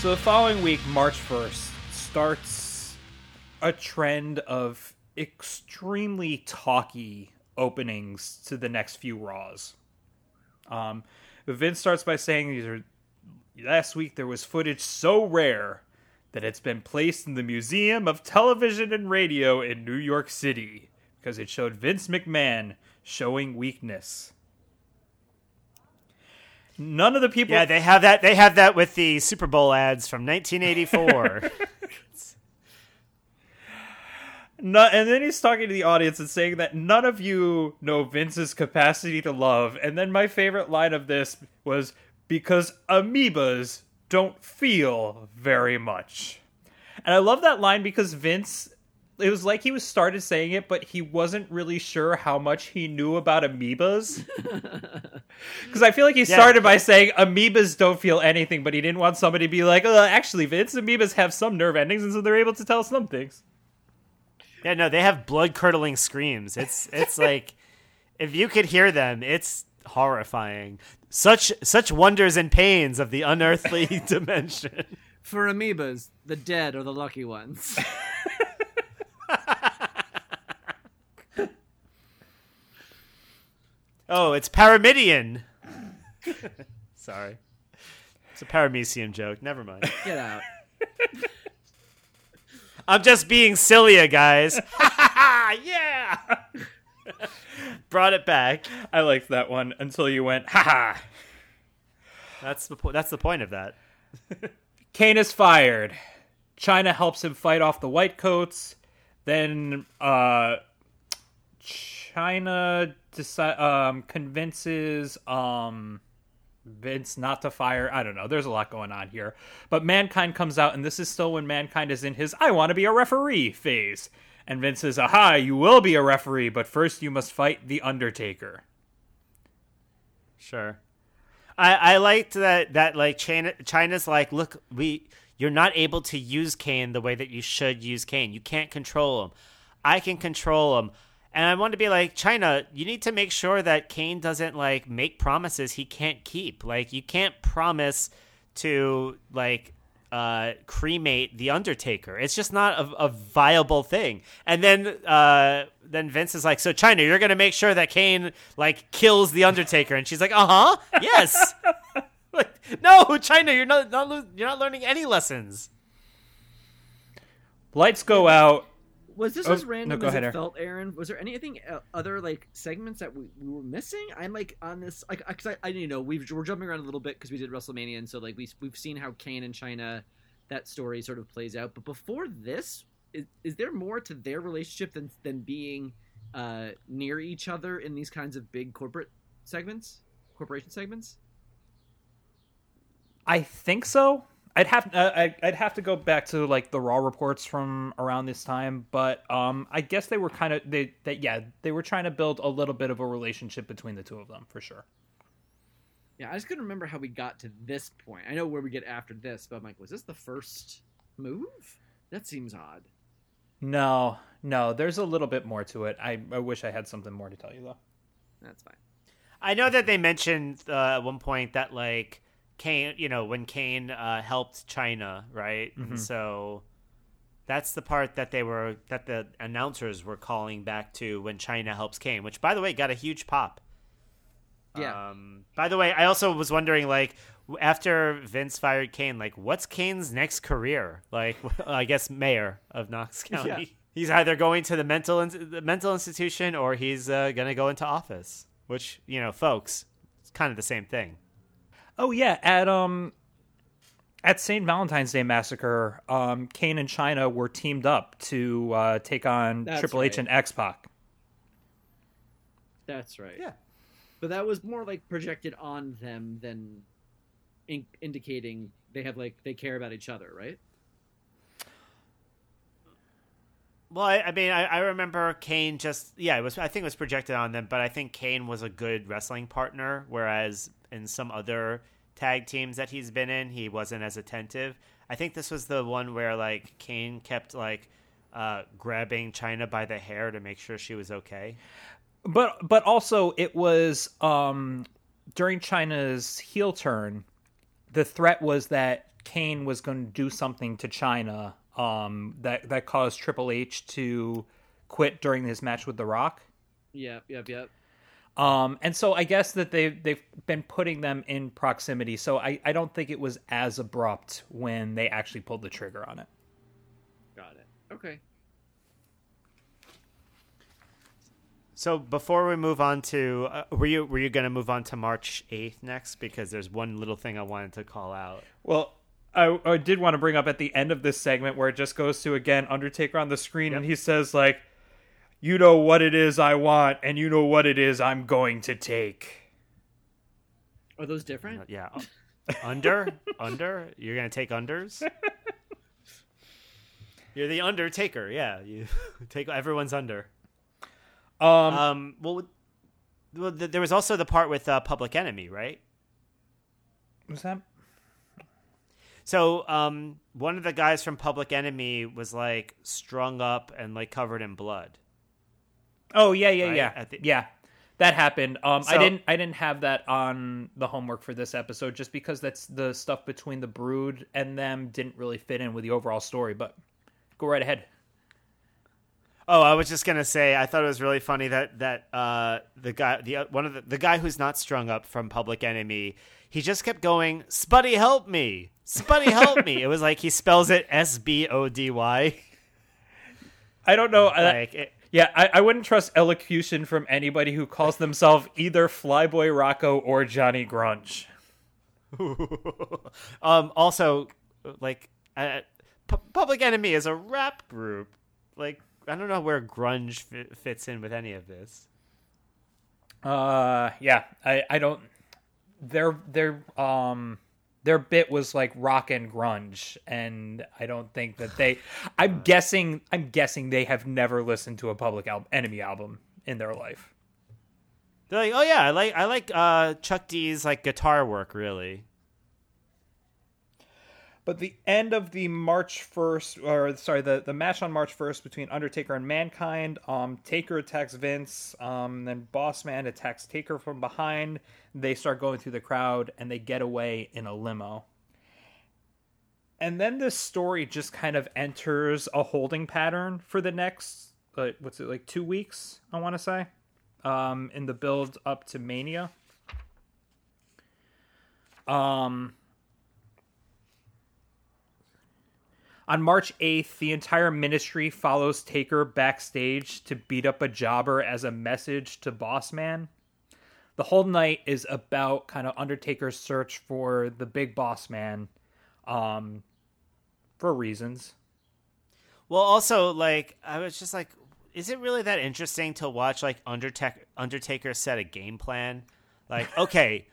So the following week, March 1st, starts a trend of extremely talky openings to the next few Raws. Um, Vince starts by saying these are last week there was footage so rare that it's been placed in the Museum of Television and Radio in New York City because it showed Vince McMahon showing weakness. None of the people. Yeah, they have that. They have that with the Super Bowl ads from 1984. No, and then he's talking to the audience and saying that none of you know Vince's capacity to love. And then my favorite line of this was because amoebas don't feel very much. And I love that line because Vince, it was like he was started saying it, but he wasn't really sure how much he knew about amoebas. Because I feel like he Yeah. started by saying amoebas don't feel anything, but he didn't want somebody to be like, uh, actually, Vince, amoebas have some nerve endings, and so they're able to tell some things. yeah, no, they have blood curdling screams. It's it's like if you could hear them, it's horrifying. Such such wonders and pains of the unearthly dimension. For amoebas, the dead are the lucky ones. Oh, it's Paramidian. Sorry. It's a paramecium joke. Never mind. Get out. I'm just being silly, guys. yeah. Brought it back. I liked that one until you went, ha ha. That's the po- that's the point of that. Kane is fired. Chyna helps him fight off the white coats. Then uh, Chyna deci- um, convinces um, Vince not to fire. I don't know. There's a lot going on here. But Mankind comes out, and this is still when Mankind is in his I want to be a referee phase. And Vince says, Aha, you will be a referee, but first you must fight The Undertaker. Sure. I I liked that that like Chyna Chyna's like, look, we you're not able to use Kane the way that you should use Kane. You can't control him. I can control him. And I want to be like, Chyna, you need to make sure that Kane doesn't like make promises he can't keep. Like you can't promise to like uh, cremate the Undertaker. It's just not a, a viable thing. And then uh, then Vince is like, "So Chyna, you're gonna make sure that Kane like kills the Undertaker?" And she's like, "Uh huh, yes." like, no, Chyna, you're not, not lo- you're not learning any lessons. Lights go out. Was this Oh, as random go as ahead, it Aaron. felt, Aaron? Was there anything uh, other like segments that we, we were missing? I'm like on this, like, because I, I, you know, we've we're jumping around a little bit because we did WrestleMania, and so like we we've seen how Kane and Chyna that story sort of plays out. But before this, is, is there more to their relationship than than being uh, near each other in these kinds of big corporate segments, corporation segments? I think so. I'd have uh, I- I'd have to go back to like the raw reports from around this time, but um, I guess they were kind of they that yeah they were trying to build a little bit of a relationship between the two of them for sure. Yeah, I just couldn't remember how we got to this point. I know where we get after this, but I'm like, was this the first move? That seems odd. No, no, there's a little bit more to it. I, I wish I had something more to tell you though. That's fine. I know that they mentioned uh, at one point that like Kane, you know, when Kane uh, helped Chyna, right? And so that's the part that they were that the announcers were calling back to when Chyna helps Kane, which by the way got a huge pop. Yeah. Um, by the way, I also was wondering, like, after Vince fired Kane, like, what's Kane's next career? Like, I guess mayor of Knox County. Yeah. He's either going to the mental in- the mental institution or he's uh, gonna go into office. Which you know, folks, it's kind of the same thing. Oh yeah, at um at St. Valentine's Day Massacre, um, Kane and Chyna were teamed up to uh, take on That's Triple H right. and X Pac. That's right. Yeah. But that was more like projected on them than in- indicating they have like they care about each other, right? Well, I, I mean, I, I remember Kane just yeah, it was I think it was projected on them, but I think Kane was a good wrestling partner, whereas in some other tag teams that he's been in, he wasn't as attentive. I think this was the one where like Kane kept like uh, grabbing Chyna by the hair to make sure she was okay. But but also it was um during Chyna's heel turn, the threat was that Kane was going to do something to Chyna um, that that caused Triple H to quit during his match with The Rock. Yep, yep, yep. Um, and so I guess that they they've been putting them in proximity. So I, I don't think it was as abrupt when they actually pulled the trigger on it. Got it. Okay. So before we move on to, uh, were you were you going to move on to March eighth next? Because there's one little thing I wanted to call out. Well, I, I did want to bring up at the end of this segment where it just goes to again Undertaker on the screen and he says like, "You know what it is I want, and you know what it is I'm going to take." Are those different? Yeah, under under. You're going to take unders. You're the Undertaker. Yeah, you take everyone's under. Um, Um, well, well, th- there was also the part with uh, Public Enemy, right? was that? So, um, one of the guys from Public Enemy was like strung up and like covered in blood. Oh yeah, yeah, Right, yeah, the- yeah. That happened. Um, I didn't. I didn't have that on the homework for this episode, just because that's the stuff between the Brood and them didn't really fit in with the overall story. But go right ahead. Oh, I was just gonna say, I thought it was really funny that that uh, the guy, the uh, one of the, the guy who's not strung up from Public Enemy, he just kept going, "Spuddy, help me! Spuddy, help me!" It was like he spells it S B O D Y. I don't know. Like, it, Yeah, I, I wouldn't trust elocution from anybody who calls themselves either Flyboy Rocco or Johnny Grunge. um, also, like, uh, Pu- Public Enemy is a rap group. Like, I don't know where grunge fi- fits in with any of this. Uh, yeah, I, I don't. Their their um their bit was like rock and grunge, and I don't think that they. I'm guessing. I'm guessing they have never listened to a Public Al- Enemy album in their life. They're like, oh yeah, I like I like uh, Chuck D's like guitar work really. But the end of the March first, or sorry, the, the match on March first between Undertaker and Mankind, um, Taker attacks Vince, um, then Boss Man attacks Taker from behind. They start going through the crowd and they get away in a limo. And then this story just kind of enters a holding pattern for the next, uh, what's it like, two weeks? I want to say, um, in the build up to Mania. Um. On March 8th, the entire ministry follows Taker backstage to beat up a jobber as a message to Boss Man. The whole night is about kind of Undertaker's search for the big boss man um, for reasons. Well, also like I was just like, is it really that interesting to watch like Undertaker Undertaker set a game plan? Like, okay,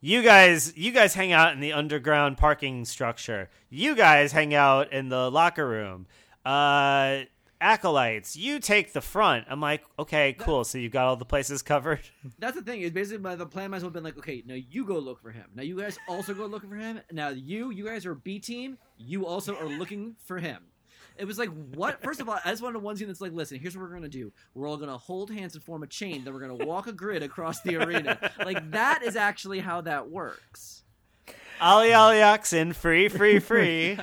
you guys you guys hang out in the underground parking structure. You guys hang out in the locker room. Uh acolytes, you take the front. I'm like, okay, cool. So you've got all the places covered. That's the thing. Is basically my, the plan might as well have been like, okay, now you go look for him. Now you guys also go looking for him. Now you, you guys are B team. You also are looking for him. It was like, what? First of all, I just wanted one scene that's like, listen, here's what we're gonna do. We're all gonna hold hands and form a chain. Then we're gonna walk a grid across the arena. Like that is actually how that works. Ollie Ollie Oxen, free, free, free.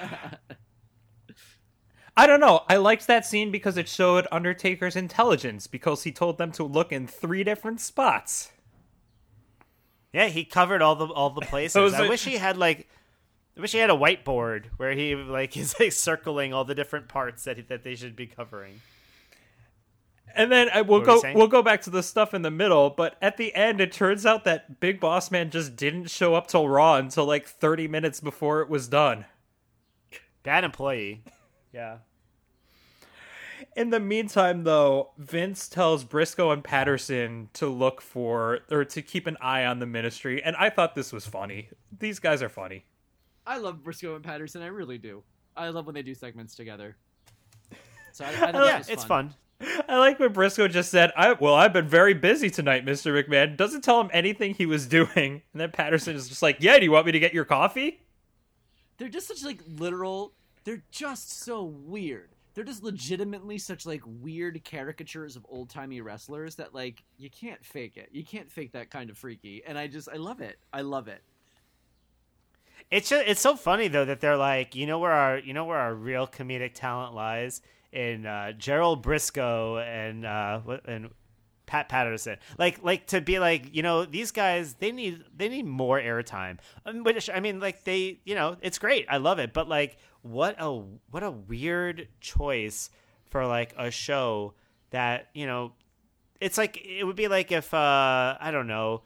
I don't know. I liked that scene because it showed Undertaker's intelligence because he told them to look in three different spots. Yeah, he covered all the all the places. I wish he had like I wish he had a whiteboard where he like is like circling all the different parts that he, that they should be covering. And then I, we'll What were you go we'll go back to the stuff in the middle, but at the end it turns out that Big Boss Man just didn't show up till Raw until like 30 minutes before it was done. Bad employee. Yeah. In the meantime though, Vince tells Brisco and Patterson to look for or to keep an eye on the ministry, and I thought this was funny. These guys are funny. I love Brisco and Patterson. I really do. I love when they do segments together. So I, I Yeah, it's fun. I like what Brisco just said. I well, I've been very busy tonight, Mr. McMahon. Doesn't tell him anything he was doing. And then Patterson is just like, Yeah, do you want me to get your coffee? they're just such like literal they're just so weird they're just legitimately such like weird caricatures of old-timey wrestlers that like you can't fake it you can't fake that kind of freaky and i just i love it i love it It's just, it's so funny though that they're like, you know where our you know where our real comedic talent lies in uh, Gerald Brisco and uh, and Pat Patterson. Like like to be like, you know, these guys they need they need more airtime. Um, which I mean, like they, you know, it's great. I love it. But like, what a what a weird choice for like a show that you know, it's like it would be like if uh I don't know.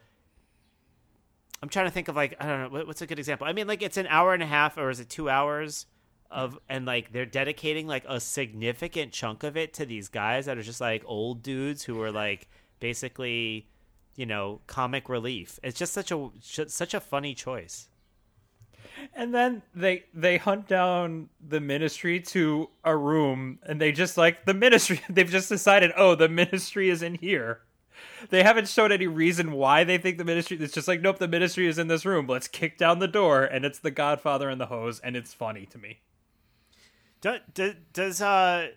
I'm trying to think of like I don't know what's a good example. I mean, like it's an hour and a half, or is it two hours? Of and like they're dedicating like a significant chunk of it to these guys that are just like old dudes who are like basically, you know, comic relief. It's just such a such a funny choice. And then they they hunt down the ministry to a room, and they just like the ministry. They've just decided, oh, the ministry is in here. They haven't shown any reason why they think the ministry. It's just like, nope, the ministry is in this room. Let's kick down the door, and it's the Godfather and the hose, and it's funny to me. Does, does uh,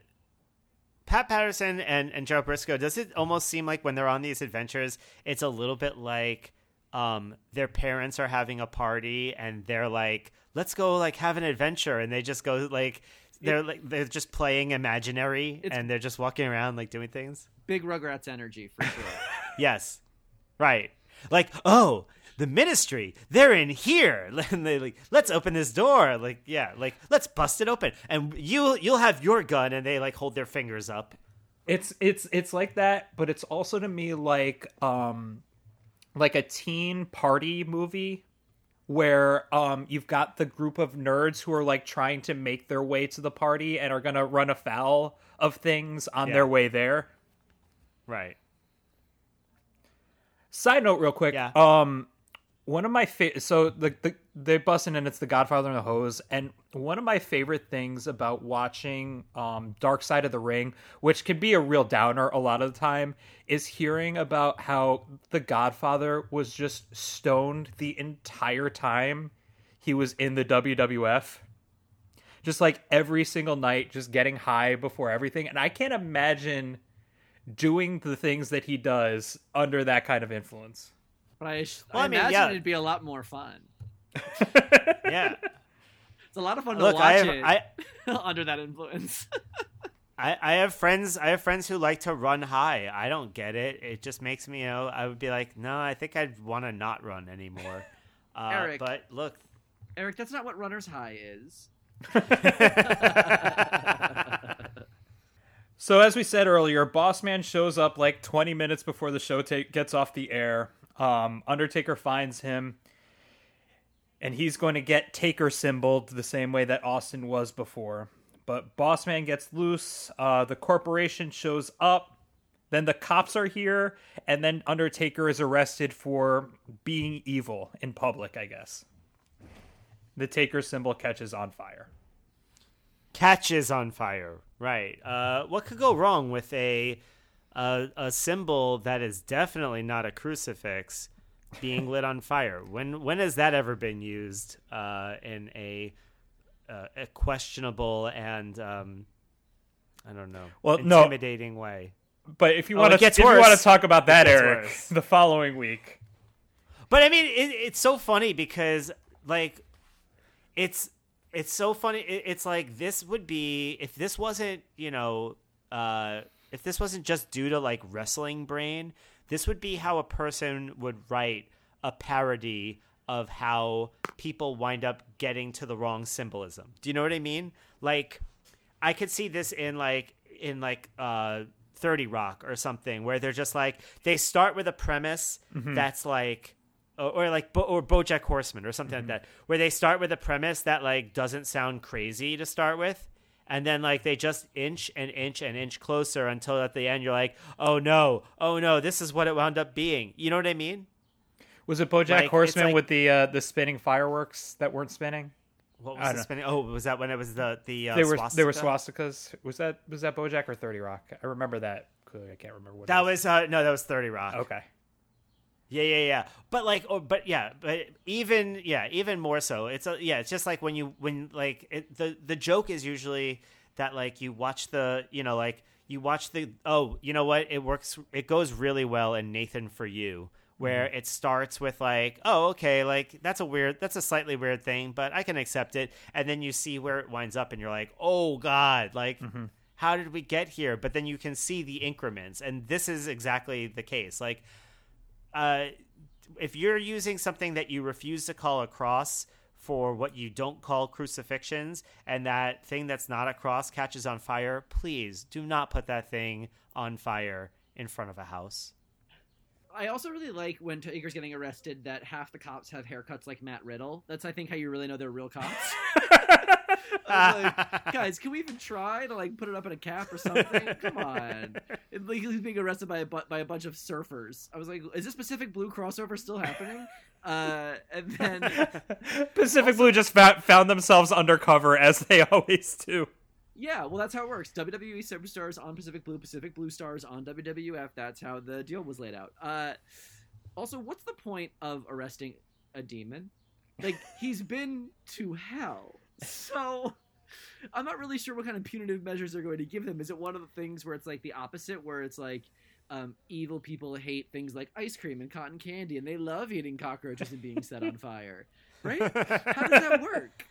Pat Patterson and, and Joe Brisco, does it almost seem like when they're on these adventures, it's a little bit like um, their parents are having a party and they're like, let's go like have an adventure. And they just go like, they're like, they're just playing imaginary and they're just walking around like doing things. Big Rugrats energy for sure. yes. Right. Like, oh, the ministry they're in here and they like let's open this door like yeah like let's bust it open and you you'll have your gun and they like hold their fingers up it's it's it's like that but it's also to me like um like a teen party movie where um you've got the group of nerds who are like trying to make their way to the party and are going to run afoul of things on Yeah. their way there right Side note, real quick. Yeah. Um, one of my fa- so the the they busting and it's the Godfather and the Hose, and one of my favorite things about watching um Dark Side of the Ring, which can be a real downer a lot of the time, is hearing about how the Godfather was just stoned the entire time he was in the WWF. Just like every single night, just getting high before everything, and I can't imagine doing the things that he does under that kind of influence. But I, Well, I, I mean, imagine yeah. it'd be a lot more fun. yeah It's a lot of fun look to i watch have it I, under that influence. I I have friends I have friends who like to run high. I don't get it. It just makes me you know I would be like, no, I think I'd want to not run anymore. Uh, Eric. but look, Eric, that's not what runner's high is. So as we said earlier, Bossman shows up like 20 minutes before the show ta- gets off the air. Um, Undertaker finds him, and he's going to get Taker symboled the same way that Austin was before. But Bossman gets loose. Uh, the corporation shows up. Then the cops are here, and then Undertaker is arrested for being evil in public. I guess the Taker symbol catches on fire. catches on fire. Right. Uh, what could go wrong with a, a a symbol that is definitely not a crucifix being lit on fire? When when has that ever been used uh, in a uh, a questionable and um, I don't know, Well, no. intimidating way? But if you Oh, want to, if you want to talk about that, Eric, worse. the following week. But I mean, it, it's so funny because like it's it's so funny. It, it's like this would be if this wasn't you know uh, if this wasn't just due to like wrestling brain, this would be how a person would write a parody of how people wind up getting to the wrong symbolism. Do you know what I mean? Like I could see this in like in like uh 30 Rock or something where they're just like they start with a premise that's like or, like Bo- or BoJack Horseman or something like that where they start with a premise that like doesn't sound crazy to start with and then like they just inch and inch and inch closer until at the end you're like oh no oh no this is what it wound up being you know what I mean Was it BoJack Like, Horseman like- with the uh, the spinning fireworks that weren't spinning? what was the know. spinning oh was that when it was the the uh, they were they were swastikas. Was that was that BoJack or Thirty Rock? I remember that clearly. I can't remember what that it was uh no that was 30 Rock Okay. Yeah, yeah, yeah. But like, oh, but yeah, but even yeah, even more so. It's a yeah. It's just like when you when like it, the the joke is usually that like you watch the you know like you watch the oh you know what it works it goes really well in Nathan for you where mm-hmm. it starts with like, oh, okay, like that's a weird, that's a slightly weird thing, but I can accept it. And then you see where it winds up, and you're like, oh god, like. Mm-hmm. How did we get here? But then you can see the increments, and this is exactly the case. Like, uh, if you're using something that you refuse to call a cross for what you don't call crucifixions, and that thing that's not a cross catches on fire, please do not put that thing on fire in front of a house. I also really like when Taker's getting arrested that half the cops have haircuts like Matt Riddle. That's I think how you really know they're real cops. Like, guys, can we even try to like put it up in a cap or something? Come on! And, like, he's being arrested by a bu- by a bunch of surfers. I was like, is this Pacific Blue crossover still happening? Uh, and then Pacific Blue just fa- found themselves undercover as they always do. yeah, well, that's how it works. WWE superstars on Pacific Blue, Pacific Blue stars on WWF. That's how the deal was laid out. Uh, also, what's the point of arresting a demon? Like he's been to hell, so I'm not really sure what kind of punitive measures they're going to give them. Is it one of the things where it's like the opposite, where it's like um, evil people hate things like ice cream and cotton candy, and they love eating cockroaches and being set on fire, right? How does that work?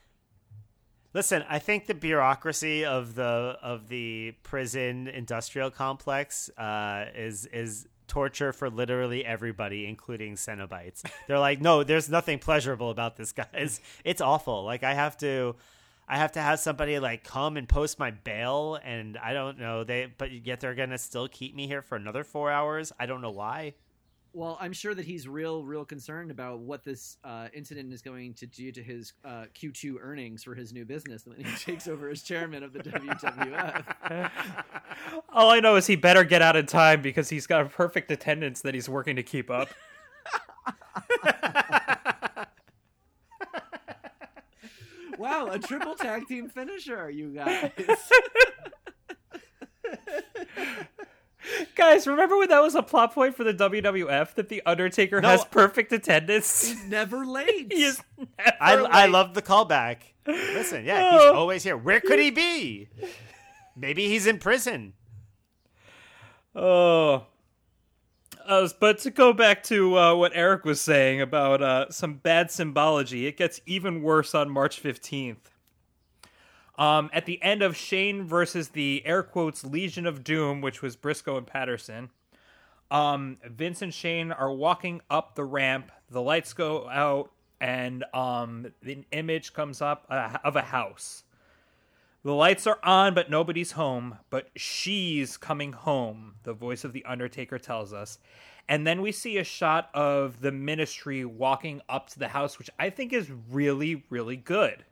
Listen, I think the bureaucracy of the of the prison industrial complex uh, is is torture for literally everybody, including Cenobites. They're like, no, there's nothing pleasurable about this, guys. It's awful. Like I have to, I have to have somebody like come and post my bail, and I don't know they, but yet they're gonna still keep me here for another four hours. I don't know why. Well, I'm sure that he's real, real concerned about what this uh, incident is going to do to his uh, Q2 earnings for his new business when he takes over as chairman of the WWF. All I know is he better get out in time because he's got a perfect attendance that he's working to keep up. wow, a triple tag team finisher, you guys. Guys, remember when that was a plot point for the WWF that the Undertaker No. has perfect attendance? He's never late. he is never I I love the callback. Listen, yeah, he's Oh. always here. Where could he be? Maybe he's in prison. Oh. Uh, but to go back to uh, what Eric was saying about uh, some bad symbology, it gets even worse on March 15th. Um, at the end of Shane versus the air quotes Legion of Doom, which was Brisco and Patterson, um, Vince and Shane are walking up the ramp. The lights go out, and um, the image comes up uh, of a house. The lights are on, but nobody's home. But she's coming home, the voice of The Undertaker tells us. And then we see a shot of the ministry walking up to the house, which I think is really, really good.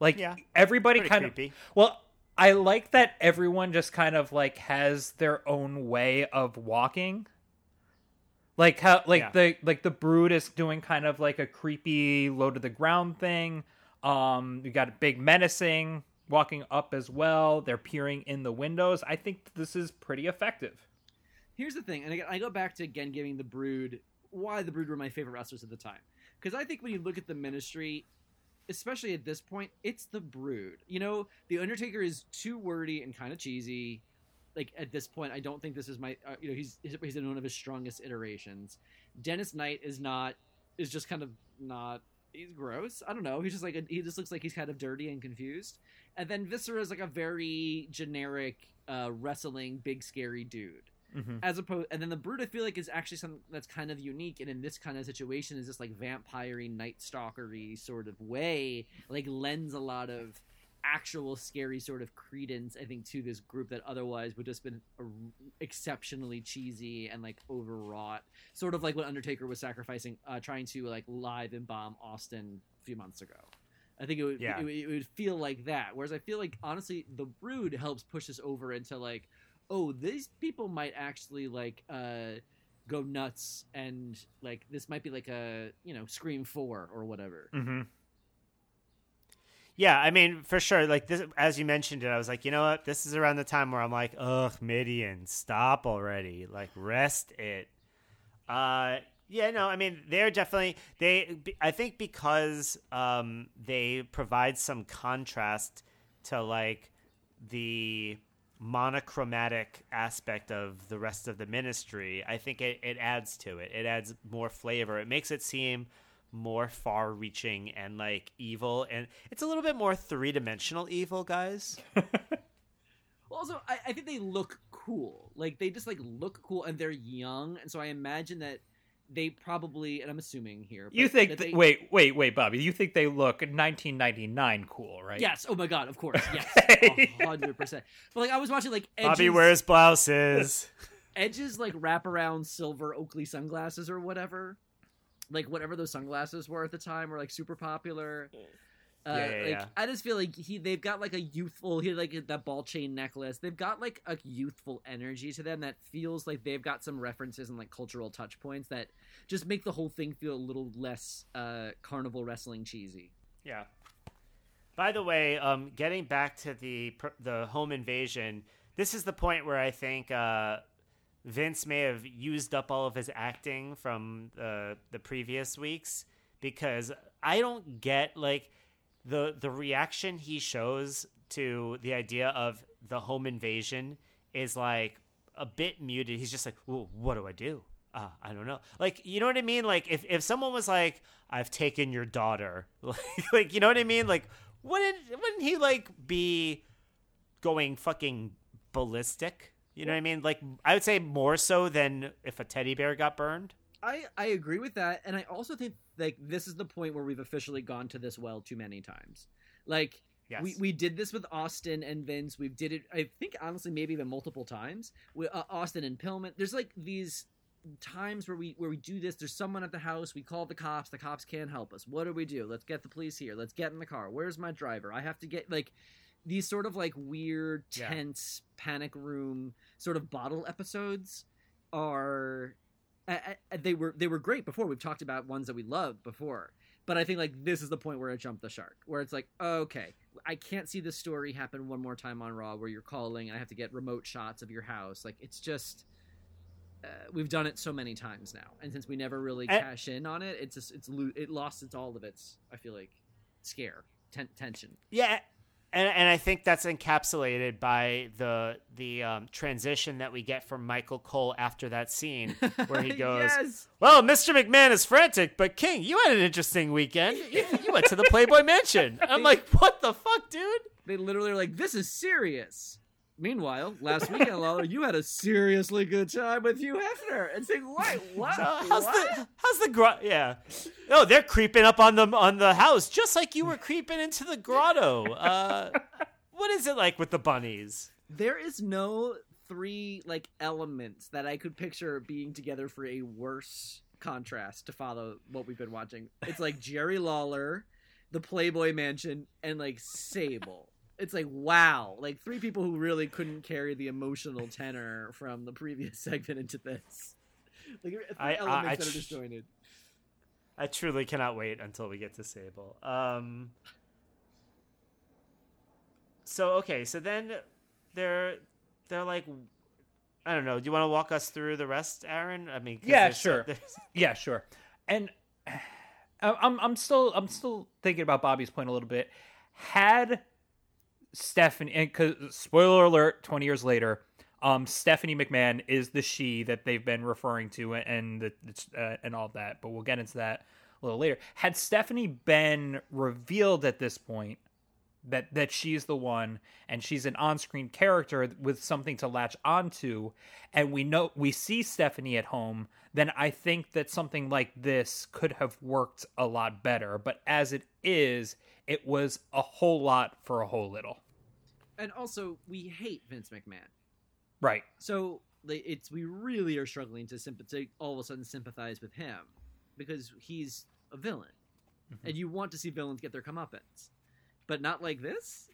Like, Yeah. everybody Pretty kind of. Well, I like that everyone just kind of like has their own way of walking. Like how like Yeah. the like the brood is doing kind of like a creepy low to the ground thing. Um you got a big menacing walking up as well. They're peering in the windows. I think this is pretty effective. Here's the thing, and again, I go back to again giving the Brood why the Brood were my favorite wrestlers at the time. Because I think when you look at the Ministry, especially at this point, it's the Brood. You know, the Undertaker is too wordy and kind of cheesy. Like at this point, I don't think this is my. Uh, you know, he's he's in one of his strongest iterations. Dennis Knight is not is just kind of not. He's gross. I don't know. He's just like a, he just looks like he's kind of dirty and confused. And then Viscera is like a very generic uh, wrestling big scary dude Mhm. as opposed and then the brood i feel like is actually something that's kind of unique and in this kind of situation is this like vampire night stalkery sort of way like lends a lot of actual scary sort of credence i think to this group that otherwise would just been a- exceptionally cheesy and like overwrought sort of like what undertaker was sacrificing uh trying to like live embalm austin a few months ago I think it would, Yeah. it, would- it would feel like that. Whereas I feel like honestly, the Brood helps push us over into like, oh, these people might actually like uh, go nuts, and like this might be like a you know Scream Four or whatever. Mhm. Yeah, I mean, for sure. Like this, as you mentioned it, I was like, you know what? This is around the time where I'm like, ugh, Mideon, stop already. Like, rest it. Uh, yeah, no, I mean, they're definitely they. I think because um they provide some contrast to like the monochromatic aspect of the rest of the ministry, I think it, it adds to it. It adds more flavor. It makes it seem more far reaching and like evil and it's a little bit more three dimensional evil, guys. Also, I, I think they look cool. Like they just like look cool, and they're young, and so I imagine that they probably, and I'm assuming here, You think? that th- they- wait, wait, wait, Bobby. You think they look 1999 cool, right? Yes. Oh my god. Of course. Yes. Hundred percent. But like I was watching like Edge's, Bobby wears blouses. Edge's like wraparound silver Oakley sunglasses or whatever, like whatever those sunglasses were at the time were like super popular. Hmm. Uh, Yeah, yeah, like yeah. I just feel like he they've got like a youthful he like that ball chain necklace. They've got like a youthful energy to them that feels like they've got some references and like cultural touch points that just make the whole thing feel a little less uh carnival wrestling cheesy. Yeah. By the way, um, getting back to the the home invasion, this is the point where I think uh, Vince may have used up all of his acting from the the previous weeks because I don't get like the the reaction he shows to the idea of the home invasion is like a bit muted. He's just like, well, "What do I do? Uh, I don't know." Like, you know what I mean? Like, if if someone was like, "I've taken your daughter," like, like you know what I mean? Like, wouldn't wouldn't he like be going fucking ballistic? You know what I mean? Like, I would say more so than if a teddy bear got burned. I I agree with that, and I also think like this is the point where we've officially gone to this well too many times. Like Yes. we we did this with Austin and Vince. We've did it. I think honestly maybe even multiple times. We, uh, Austin and Pillman. There's like these times where we where we do this. There's someone at the house. We call the cops. The cops can't help us. What do we do? Let's get the police here. Let's get in the car. Where's my driver? I have to get like these sort of like weird Yeah. tense panic room sort of bottle episodes are I, I, they were they were great before. We've talked about ones that we loved before, but I think like this is the point where I jumped the shark, where it's like, okay, I can't see this story happen one more time on Raw, where you're calling and I have to get remote shots of your house. Like it's just uh, we've done it so many times now, and since we never really And- cash in on it, it's just it's it lost its all of its I feel like scare ten- tension. Yeah, and and I think that's encapsulated by the the um, transition that we get from Michael Cole after that scene where he goes, yes. "Well, Mr. McMahon is frantic, but King, you had an interesting weekend. You, you went to the Playboy Mansion." I'm like, "What the fuck, dude?" They literally are like, this is serious. Meanwhile, last weekend, Lawler, you had a seriously good time with Hugh Hefner. And saying, what? What? So how's what? the how's the gro- yeah? Oh, they're creeping up on the on the house just like you were creeping into the grotto. Uh, what is it like with the bunnies? There is no three like elements that I could picture being together for a worse contrast to follow what we've been watching. It's like Jerry Lawler, the Playboy Mansion, and like Sable. It's like wow, like three people who really couldn't carry the emotional tenor from the previous segment into this. Like three I- I- elements I that are tr- disjointed. I truly cannot wait until we get to Sable. Um, so okay, so then they're they're like, I don't know. Do you want to walk us through the rest, Aaron? I mean Yeah, there's- sure. there's- Yeah, sure. And I'm I'm still I'm still thinking about Bobby's point a little bit. Had Stephanie, and cause, spoiler alert, twenty years later, um, Stephanie McMahon is the she that they've been referring to, and the uh, and all that. But we'll get into that a little later. Had Stephanie been revealed at this point, that that she's the one and she's an on-screen character with something to latch onto and we know we see Stephanie at home then I think that something like this could have worked a lot better but as it is it was a whole lot for a whole little And also, we hate Vince McMahon. right So it's we really are struggling to sympathize, all of a sudden sympathize with him because he's a villain, mm-hmm. and you want to see villains get their comeuppance, but not like this.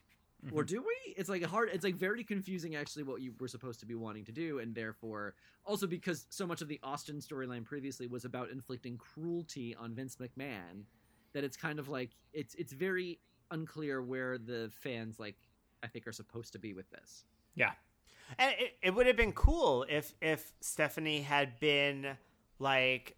Or mm-hmm. do we? It's like hard. It's like very confusing, actually, what you were supposed to be wanting to do, and therefore, also because so much of the Austin storyline previously was about inflicting cruelty on Vince McMahon, that it's kind of like it's it's very unclear where the fans like I think are supposed to be with this. yeah And it, it would have been cool if if Stephanie had been like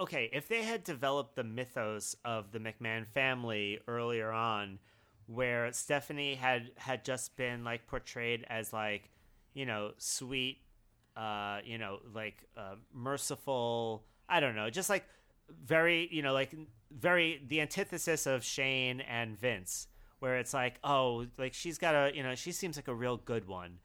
okay, if they had developed the mythos of the McMahon family earlier on where Stephanie had had just been like portrayed as like you know, sweet, uh, you know, like uh, merciful. I don't know, just like very, you know, like very the antithesis of Shane and Vince, where it's like, oh, like she's got a, you know, she seems like a real good one.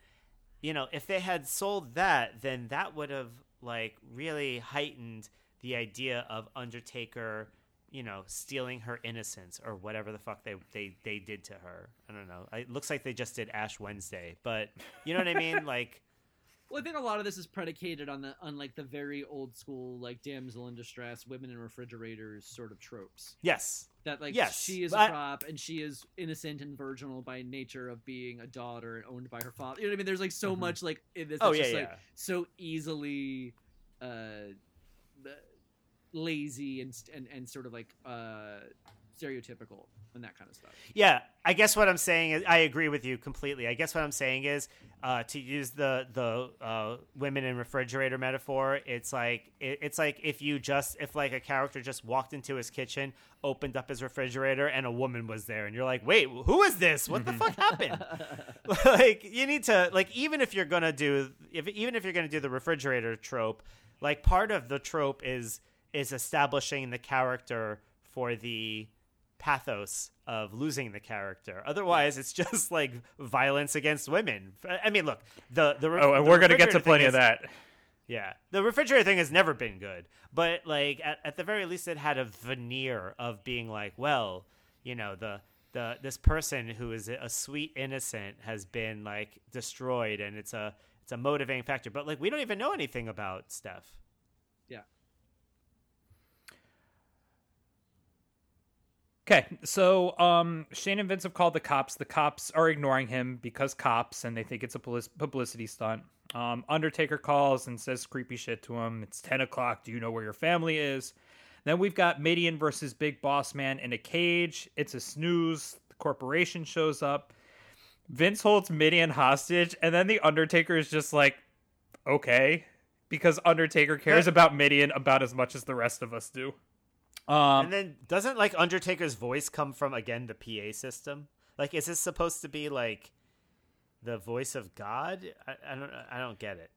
You know, if they had sold that, then that would have like really heightened the idea of Undertaker, you know, stealing her innocence or whatever the fuck they they they did to her. I don't know. It looks like they just did Ash Wednesday, but you know what I mean? Like, Well, I think a lot of this is predicated on the on like the very old school like damsel in distress, women in refrigerators sort of tropes. yes, That like Yes, she is a prop and she is innocent and virginal by nature of being a daughter and owned by her father. You know what I mean? There's like so much like in this. Oh, yeah, just, yeah. like so easily uh, lazy and and and sort of like uh, stereotypical and that kind of stuff. Yeah, I guess what I'm saying is I agree with you completely. I guess what I'm saying is uh, to use the the uh, women in refrigerator metaphor. It's like it, it's like if you just if like a character just walked into his kitchen, opened up his refrigerator, and a woman was there, and you're like, wait, who is this? What the fuck happened? like you need to like even if you're gonna do if even if you're gonna do the refrigerator trope, like part of the trope is is establishing the character for the pathos of losing the character. Otherwise, it's just like violence against women. I mean, look, the the Oh, and the we're gonna get to plenty of that. Yeah, the refrigerator thing has never been good, but like at, at the very least, it had a veneer of being like, well, you know, the the this person who is a sweet innocent has been like destroyed, and it's a it's a motivating factor. But like, we don't even know anything about Steph. Okay, so um, Shane and Vince have called the cops. The cops are ignoring him because cops, and they think it's a publicity stunt. Um, Undertaker calls and says creepy shit to him. It's 10 o'clock. Do you know where your family is? Then we've got Mideon versus Big Boss Man in a cage. It's a snooze. The corporation shows up. Vince holds Mideon hostage, and then the Undertaker is just like, okay, because Undertaker cares about Mideon about as much as the rest of us do. Um, and then doesn't like Undertaker's voice come from again the PA system? Like, is this supposed to be like the voice of God? I, I don't I don't get it.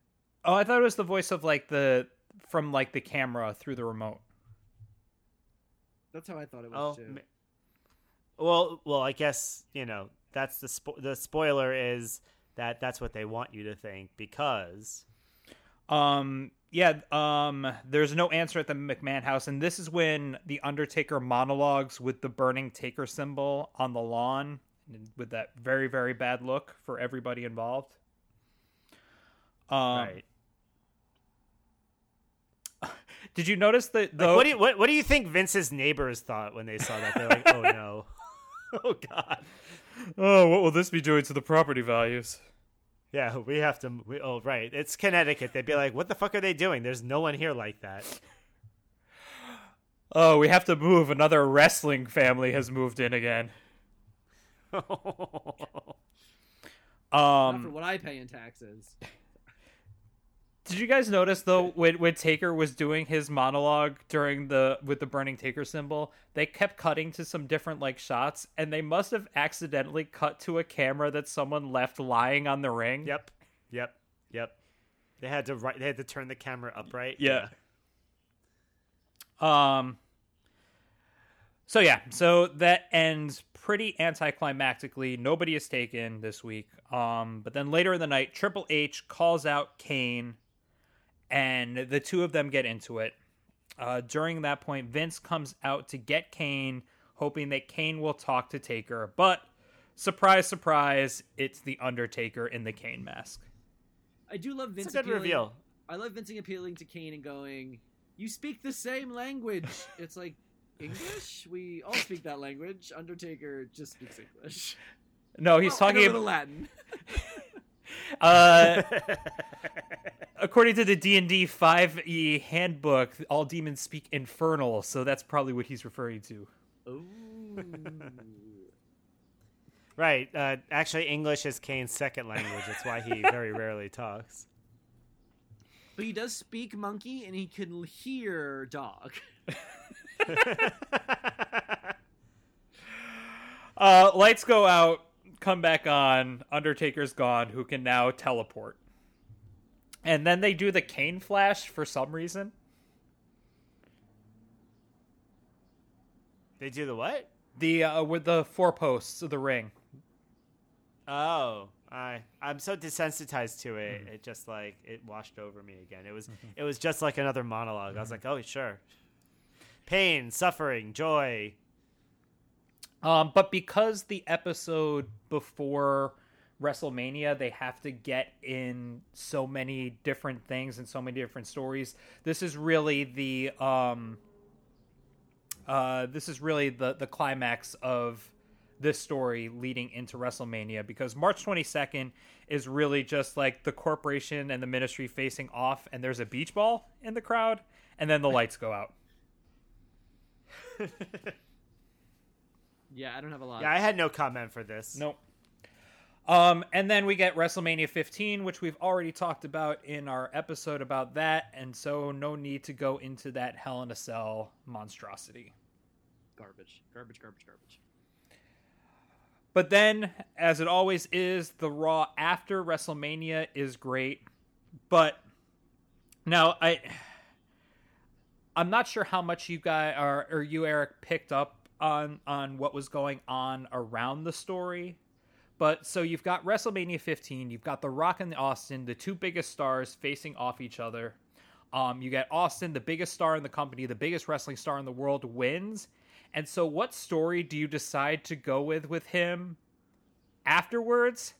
Oh, I thought it was the voice of like the from like the camera through the remote. That's how I thought it Oh, was too. ma- well, well, I guess you know that's the spo- the spoiler is that that's what they want you to think because Um, yeah. Um, there's no answer at the McMahon house, and this is when the Undertaker monologues with the burning Taker symbol on the lawn, with that very very bad look for everybody involved. Um, right. Did you notice that? Like, what do you what, what do you think Vince's neighbors thought when they saw that? They're like, oh no, oh god, oh, what will this be doing to the property values? Yeah, we have to. We, oh right, it's Connecticut. They'd be like, what the fuck are they doing? There's no one here like that. Oh, we have to move. Another wrestling family has moved in again. Not Um, for what I pay in taxes. Did you guys notice though when when Taker was doing his monologue during the with the burning Taker symbol, they kept cutting to some different like shots, and they must have accidentally cut to a camera that someone left lying on the ring. Yep, yep, yep. They had to right. They had to turn the camera upright. Yeah. Um. So yeah, so that ends pretty anticlimactically. Nobody is taken this week. Um, but then later in the night, Triple H calls out Kane, and the two of them get into it. Uh, during that point, Vince comes out to get Kane, hoping that Kane will talk to Taker. But surprise, surprise, it's the Undertaker in the Kane mask. I do love Vince. It's a good appealing- reveal. I love Vince appealing to Kane and going, "You speak the same language." it's like English. We all speak that language. Undertaker just speaks English. No, he's Well, talking little about. Latin. Uh, according to the D and D five E handbook, all demons speak infernal, so that's probably what he's referring to. Ooh. Right. Uh, actually, English is Kane's second language. That's why he very rarely talks. But he does speak monkey, and he can hear dog. Uh, lights go out. Come back on. Undertaker's gone, who can now teleport. And then they do the Kane flash for some reason. They do the what? The uh, with the four posts of the ring. Oh, I I'm so desensitized to it. Mm-hmm. It just like it washed over me again. It was mm-hmm. it was just like another monolog mm-hmm. I was like, oh sure, pain, suffering, joy. Um, but because the episode before WrestleMania, they have to get in so many different things and so many different stories. This is really the um, uh, this is really the the climax of this story leading into WrestleMania because March 22nd is really just like the corporation and the ministry facing off, and there's a beach ball in the crowd, and then the lights go out. yeah, I don't have a lot. Yeah, I had no comment for this. Nope. Um, and then we get WrestleMania 15, which we've already talked about in our episode about that, and so no need to go into that Hell in a Cell monstrosity. Garbage, garbage, garbage, garbage. But then, as it always is, the Raw after WrestleMania is great. But now I, I'm not sure how much you guys are or you Eric picked up on on what was going on around the story. But so you've got WrestleMania 15, you've got The Rock and Austin, the two biggest stars facing off each other. Um, you get Austin, the biggest star in the company, the biggest wrestling star in the world, wins, and so, what story do you decide to go with with him afterwards?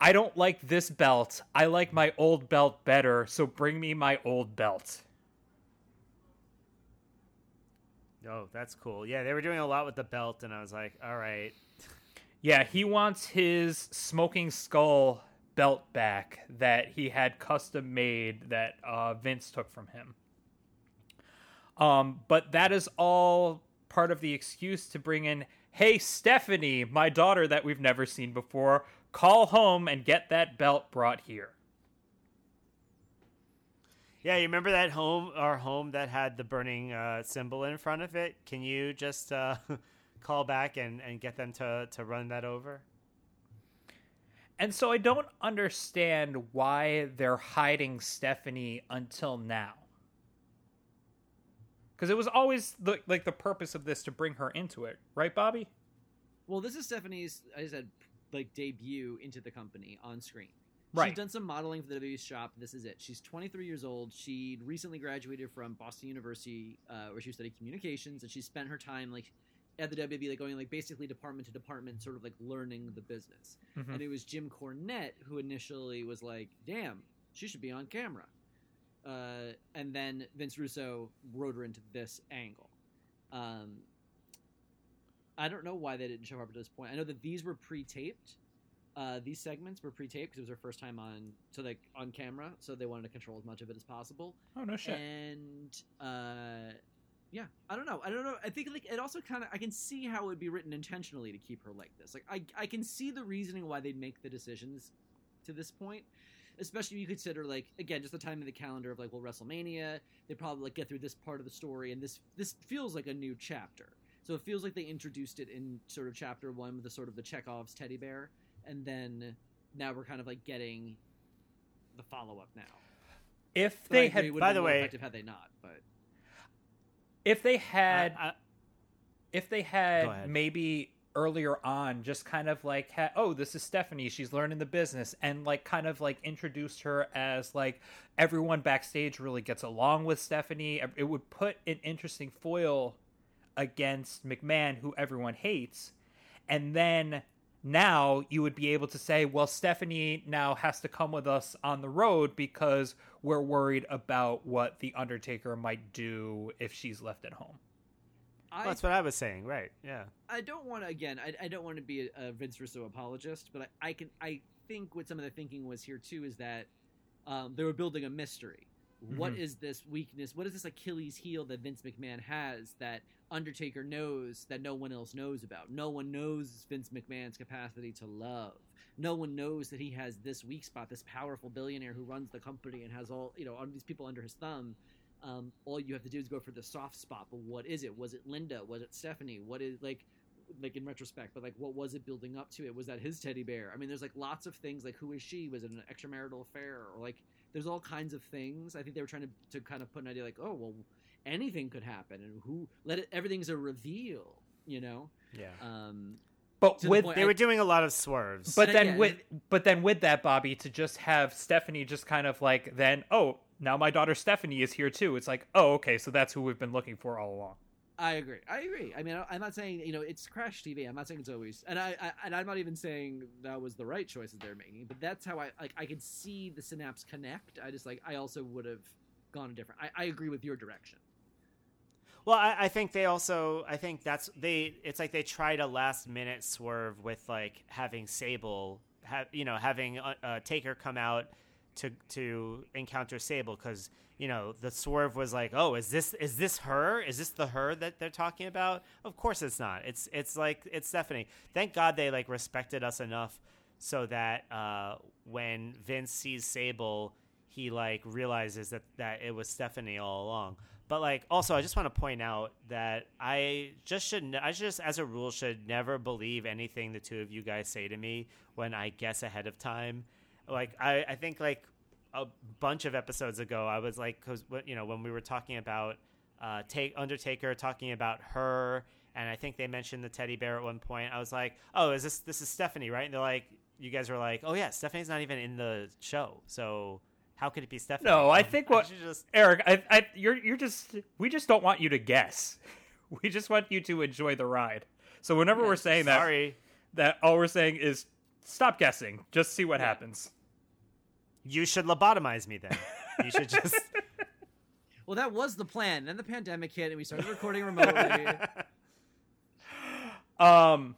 I don't like this belt. I like my old belt better, so bring me my old belt. Oh, that's cool. Yeah, they were doing a lot with the belt, and I was like, all right. Yeah, he wants his smoking skull belt back that he had custom made that uh, Vince took from him. Um, but that is all part of the excuse to bring in, hey, Stephanie, my daughter that we've never seen before, call home and get that belt brought here. Yeah, you remember that home, our home that had the burning uh, symbol in front of it? Can you just uh, call back and, and get them to, to run that over? And so I don't understand why they're hiding Stephanie until now because it was always the like the purpose of this to bring her into it, right, Bobby? Well, this is Stephanie's, I said, like debut into the company on screen. Right. She's done some modeling for the WWE shop. This is it. She's 23 years old. She recently graduated from Boston University, uh, where she studied communications, and she spent her time like at the WWE, like going like basically department to department, sort of like learning the business. Mm-hmm. And it was Jim Cornette who initially was like, "Damn, she should be on camera." uh, and then Vince Russo wrote her into this angle. Um, I don't know why they didn't show her up at this point. I know that these were pre-taped. Uh, these segments were pre-taped because it was her first time on, so like on camera, so they wanted to control as much of it as possible. Oh no shit! And uh, yeah, I don't know. I don't know. I think like it also kind of I can see how it would be written intentionally to keep her like this. Like I I can see the reasoning why they'd make the decisions to this point especially if you consider like again just the time in the calendar of like well WrestleMania they probably like get through this part of the story and this this feels like a new chapter so it feels like they introduced it in sort of chapter one with the sort of the Chekhov's teddy bear and then now we're kind of like getting the follow up now. If they had, by the way, had they not, but if they had, uh, if they had maybe earlier on just kind of like ha- oh this is stephanie she's learning the business and like kind of like introduced her as like everyone backstage really gets along with stephanie it would put an interesting foil against mcmahon who everyone hates and then now you would be able to say well stephanie now has to come with us on the road because we're worried about what the undertaker might do if she's left at home I, that's what I was saying, right? Yeah. I don't want to again. I, I don't want to be a, a, Vince Russo apologist, but I, I, can. I think what some of the thinking was here too is that um, they were building a mystery. Mm-hmm. What is this weakness? What is this Achilles heel that Vince McMahon has that Undertaker knows that no one else knows about? No one knows Vince McMahon's capacity to love. No one knows that he has this weak spot, this powerful billionaire who runs the company and has all you know all these people under his thumb um, all you have to do is go for the soft spot. But what is it? Was it Linda? Was it Stephanie? What is like? like in retrospect, but like what was it building up to? It was that his teddy bear. I mean, there's like lots of things like who is she? Was it an extramarital affair or like there's all kinds of things. I think they were trying to to kind of put an idea like oh well anything could happen and who let it everything's a reveal, you know. Yeah. Um, But To the with point- they were doing a lot of swerves. but then again- with but then with that Bobby to just have Stephanie just kind of like then oh now my daughter Stephanie is here too. It's like oh okay so that's who we've been looking for all along. I agree. I agree. I mean, I'm not saying you know it's crash TV. I'm not saying it's always, and I, I and I'm not even saying that was the right choices they're making. But that's how I like. I could see the synapse connect. I just like. I also would have gone a different. I, I agree with your direction. Well, I, I think they also. I think that's they. It's like they tried a last minute swerve with like having Sable, have you know, having uh, uh, Taker come out to to encounter Sable because you know the swerve was like, oh, is this is this her? Is this the her that they're talking about? Of course it's not. It's it's like it's Stephanie. Thank God they like respected us enough so that uh, when Vince sees Sable, he like realizes that that it was Stephanie all along. But like also, I just want to point out that I just should I just as a rule should never believe anything the two of you guys say to me when I guess ahead of time. Like I I think like a bunch of episodes ago, I was like, because you know when we were talking about uh, take Undertaker talking about her, and I think they mentioned the teddy bear at one point. I was like, oh, is this this is Stephanie, right? And they're like, you guys were like, oh yeah, Stephanie's not even in the show, so how could it be Stephanie? No, I think what just Eric, I, I, you're you're just we just don't want you to guess. We just want you to enjoy the ride. So whenever we're saying that, sorry. that all we're saying is stop guessing, just see what happens. You should lobotomize me then. You should just. Well, that was the plan. Then the pandemic hit, and we started recording remotely. Um,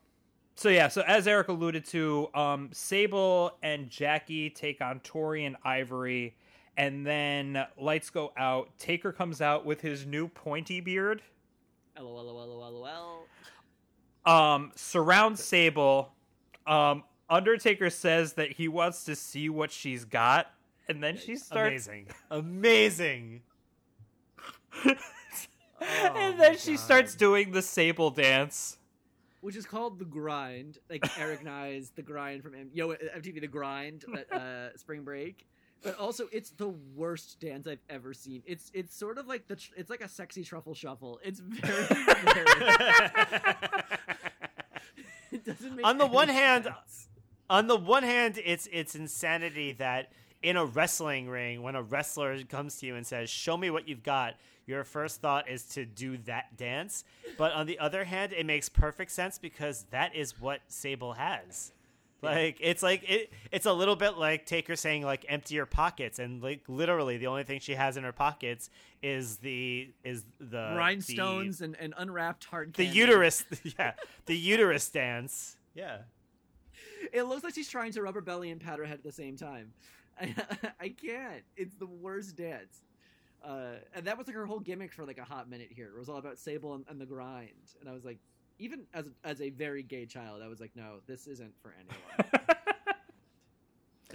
so yeah, so as Eric alluded to, um, Sable and Jackie take on Tori and Ivory, and then lights go out. Taker comes out with his new pointy beard. lol, lol, lol, lol. Um, surrounds Sable. Um, Undertaker says that he wants to see what she's got, and then she starts, Amazing. Amazing. and then she starts doing the Sable dance. Which is called the grind, like Eric Nies the grind from M- Yo MTV, the grind, that, uh, Spring Break. But also, it's the worst dance I've ever seen. It's it's sort of like the tr- it's like a sexy truffle shuffle. It's very, very it doesn't make On the any one hand, sense. On the one hand, it's it's insanity that in a wrestling ring, when a wrestler comes to you and says, "Show me what you've got," your first thought is to do that dance. But on the other hand, it makes perfect sense because that is what Sable has. Like it's like it, it's a little bit like Taker saying like empty your pockets and like literally the only thing she has in her pockets is the is the rhinestones and, and unwrapped hard the, the candy. uterus yeah the uterus dance yeah It looks like she's trying to rubber belly and pat her head at the same time. I, I can't. It's the worst dance. Uh, and that was like her whole gimmick for like a hot minute here. It was all about Sable and, and the grind. And I was like, even as as a very gay child, I was like, no, this isn't for anyone.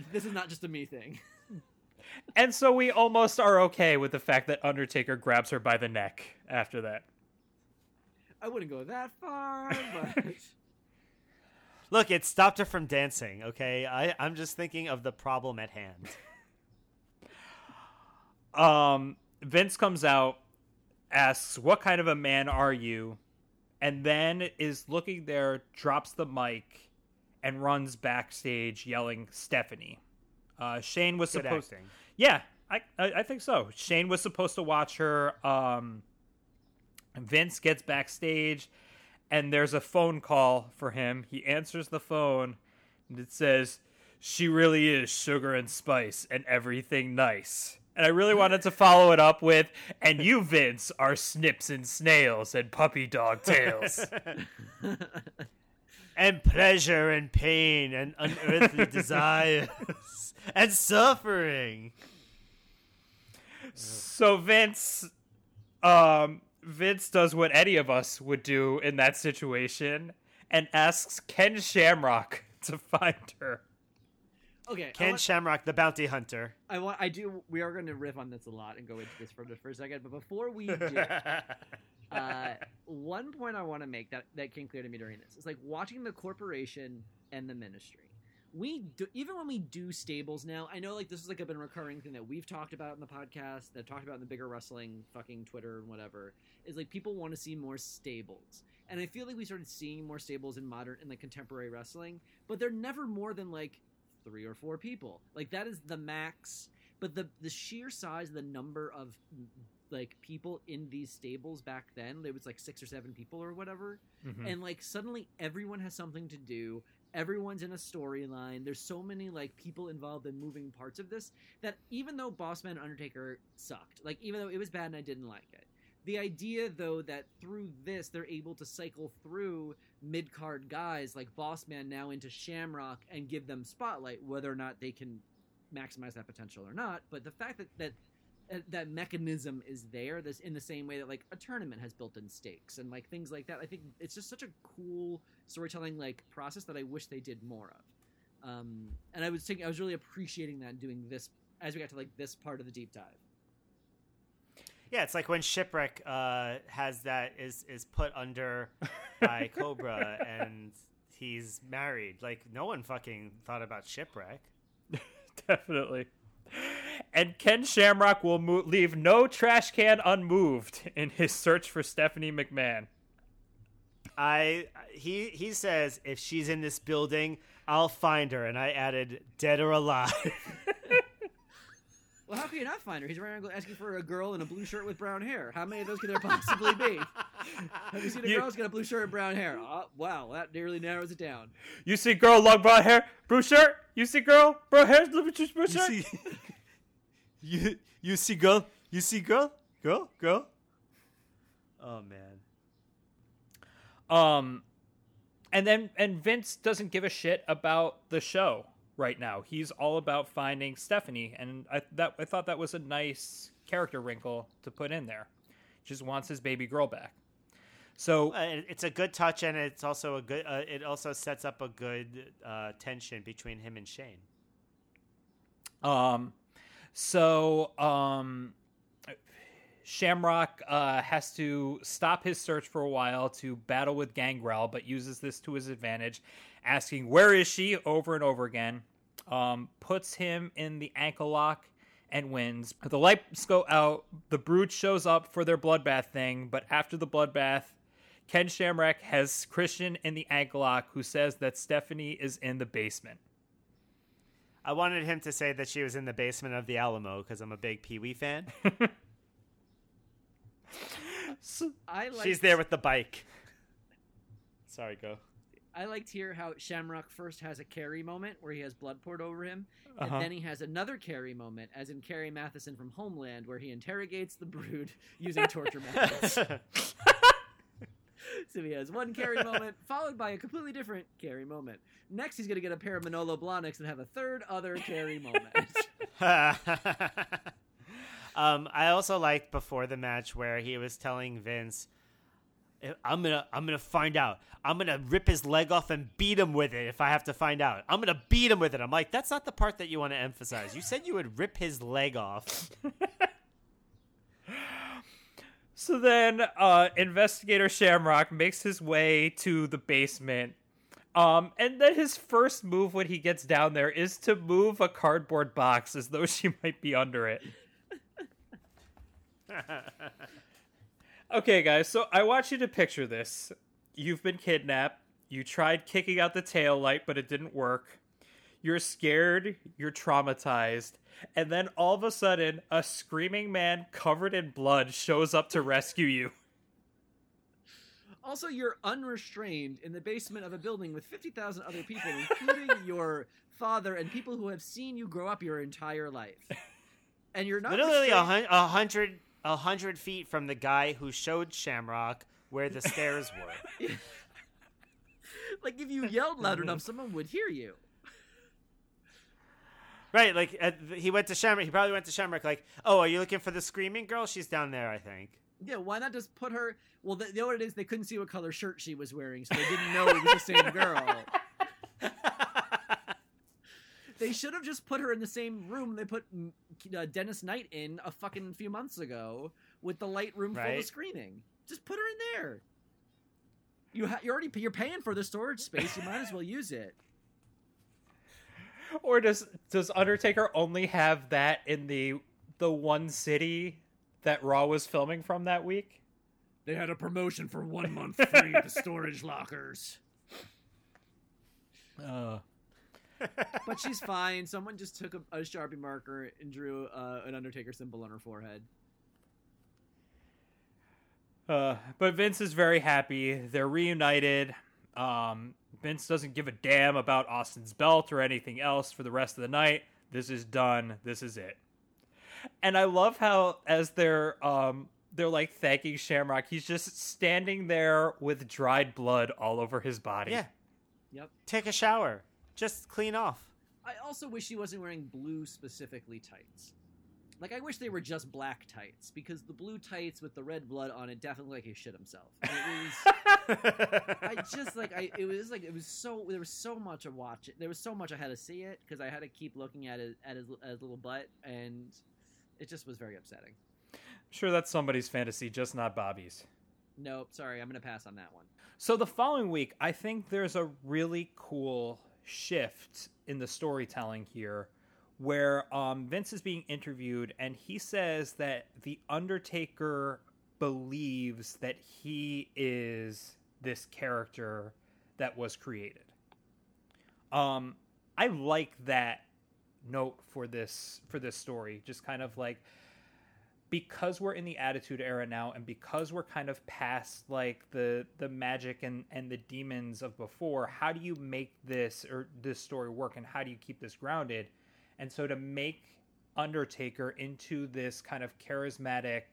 this is not just a me thing. And so we almost are okay with the fact that Undertaker grabs her by the neck after that. I wouldn't go that far, but Look, it stopped her from dancing, okay? I, I'm just thinking of the problem at hand. Um, Vince comes out, asks, "What kind of a man are you?" And then is looking there, drops the mic, and runs backstage yelling, "Stephanie." Uh, Shane was Good supposed, acting. yeah, I, I I think so. Shane was supposed to watch her. Um, Vince gets backstage, and there's a phone call for him. He answers the phone, and it says, "She really is sugar and spice and everything nice." And I really wanted to follow it up with, "And you, Vince, are snips and snails and puppy dog tails." And pleasure and pain and unearthly desires and suffering. so Vince, um, Vince does what any of us would do in that situation, and asks Ken Shamrock to find her. okay. Ken want, Shamrock, the bounty hunter. I want. I do. We are going to riff on this a lot and go into this further for a second. But before we do, uh, one point I want to make that that came clear to me during this is like watching the corporation and the ministry. We do, even when we do stables now, I know like this is like a been recurring thing that we've talked about in the podcast, that I've talked about in the bigger wrestling fucking Twitter and whatever. Is like people want to see more stables, and I feel like we started seeing more stables in modern in like contemporary wrestling, but they're never more than like three or four people. Like that is the max. But the the sheer size, the number of like people in these stables back then, there was like six or seven people or whatever, Mhm. and like suddenly everyone has something to do. Everyone's in a storyline. There's so many like people involved in moving parts of this that even though Bossman Undertaker sucked, like even though it was bad and I didn't like it, the idea though that through this they're able to cycle through mid card guys like Bossman now into Shamrock and give them spotlight, whether or not they can maximize that potential or not. But the fact that that uh, that mechanism is there, this in the same way that like a tournament has built-in stakes and like things like that. I think it's just such a cool storytelling like process that I wish they did more of. Um, and I was thinking, I was really appreciating that doing this as we got to like this part of the deep dive. Yeah, it's like when shipwreck uh, has that is is put under by Cobra and he's married. Like no one fucking thought about shipwreck. Definitely. And Ken Shamrock will mo- leave no trash can unmoved in his search for Stephanie McMahon. I he he says if she's in this building, I'll find her, and I added dead or alive. Well, how can you not find her? He's around asking for a girl in a blue shirt with brown hair. How many of those could there possibly be? Have you seen a girl who's got a blue shirt and brown hair? Oh, wow, that nearly narrows it down. You see girl, long blonde hair, blue shirt. You see girl, brown hair, blue blue you shirt. see, you you see girl, you see girl, girl, girl. Oh man. Um, and then and Vince doesn't give a shit about the show right now. He's all about finding Stephanie, and I that I thought that was a nice character wrinkle to put in there. Just wants his baby girl back. So Uh, it's a good touch, and it's also a good. Uh, it also sets up a good uh, tension between him and Shane. Um, so um, Shamrock uh, has to stop his search for a while to battle with Gangrel, but uses this to his advantage, asking "Where is she?" over and over again. Um, puts him in the ankle lock and wins. The lights go out. The Brood shows up for their bloodbath thing, but after the bloodbath, Ken Shamrock has Christian in the ankle lock, who says that Stephanie is in the basement. I wanted him to say that she was in the basement of the Alamo because I'm a big Pee Wee fan. I like She's there with the bike. Sorry, go. I liked here how Shamrock first has a carry moment where he has blood poured over him, and Uh-huh. then he has another carry moment, as in Carrie Mathison from Homeland, where he interrogates the Brood using torture methods. so he has one carry moment followed by a completely different carry moment. Next, he's going to get a pair of Manolo Blahniks and have a third other carry moment. Um, I also liked before the match where he was telling Vince, "I'm gonna, I'm gonna find out. I'm gonna rip his leg off and beat him with it if I have to find out. I'm gonna beat him with it." I'm like, that's not the part that you want to emphasize. You said you would rip his leg off. So then, uh, investigator Shamrock makes his way to the basement. Um, and then his first move when he gets down there is to move a cardboard box as though she might be under it. okay, guys, so I want you to picture this. You've been kidnapped. You tried kicking out the tail light, but it didn't work. You're scared, you're traumatized, and then all of a sudden, a screaming man covered in blood shows up to rescue you. Also, you're unrestrained in the basement of a building with 50,000 other people, including your father and people who have seen you grow up your entire life. And you're not Literally a, restrained- a hundred, a hundred feet from the guy who showed Shamrock where the stairs were. like if you yelled loud enough, someone would hear you. Right, like uh, he went to Shamrock. He probably went to Shamrock. Like, oh, are you looking for the screaming girl? She's down there, I think. Yeah, why not just put her? Well, they, you know what it is? They couldn't see what color shirt she was wearing, so they didn't know it was the same girl. They should have just put her in the same room they put uh, Dennis Knight in a fucking few months ago with the light room full of screening. Just put her in there. You ha- you're already you're paying for the storage space. You might as well use it. Or does does Undertaker only have that in the the one city that Raw was filming from that week? They had a promotion for one month free the storage lockers. Uh, But she's fine. Someone just took a, a sharpie marker and drew uh, an Undertaker symbol on her forehead. uh, but Vince is very happy. They're reunited. Um, Vince doesn't give a damn about Austin's belt or anything else for the rest of the night. This is done. This is it. And I love how as they're um they're like thanking Shamrock, he's just standing there with dried blood all over his body. Yeah. Yep. Take a shower. Just clean off. I also wish he wasn't wearing blue specifically tights. Like I wish they were just black tights because the blue tights with the red blood on it definitely looked like he shit himself. It was I just like I it was like it was so there was so much to watch it. There was so much I had to see it because I had to keep looking at his at his, at his little butt and it just was very upsetting. I'm Sure that's somebody's fantasy, just not Bobby's. Nope, sorry, I'm gonna pass on that one. So the following week, I think there's a really cool shift in the storytelling here where um, Vince is being interviewed and he says that The Undertaker believes that he is this character that was created. Um, I like that note for this for this story. Just kind of like because we're in the attitude era now and because we're kind of past like the the magic and and the demons of before how do you make this or this story work and how do you keep this grounded and so to make undertaker into this kind of charismatic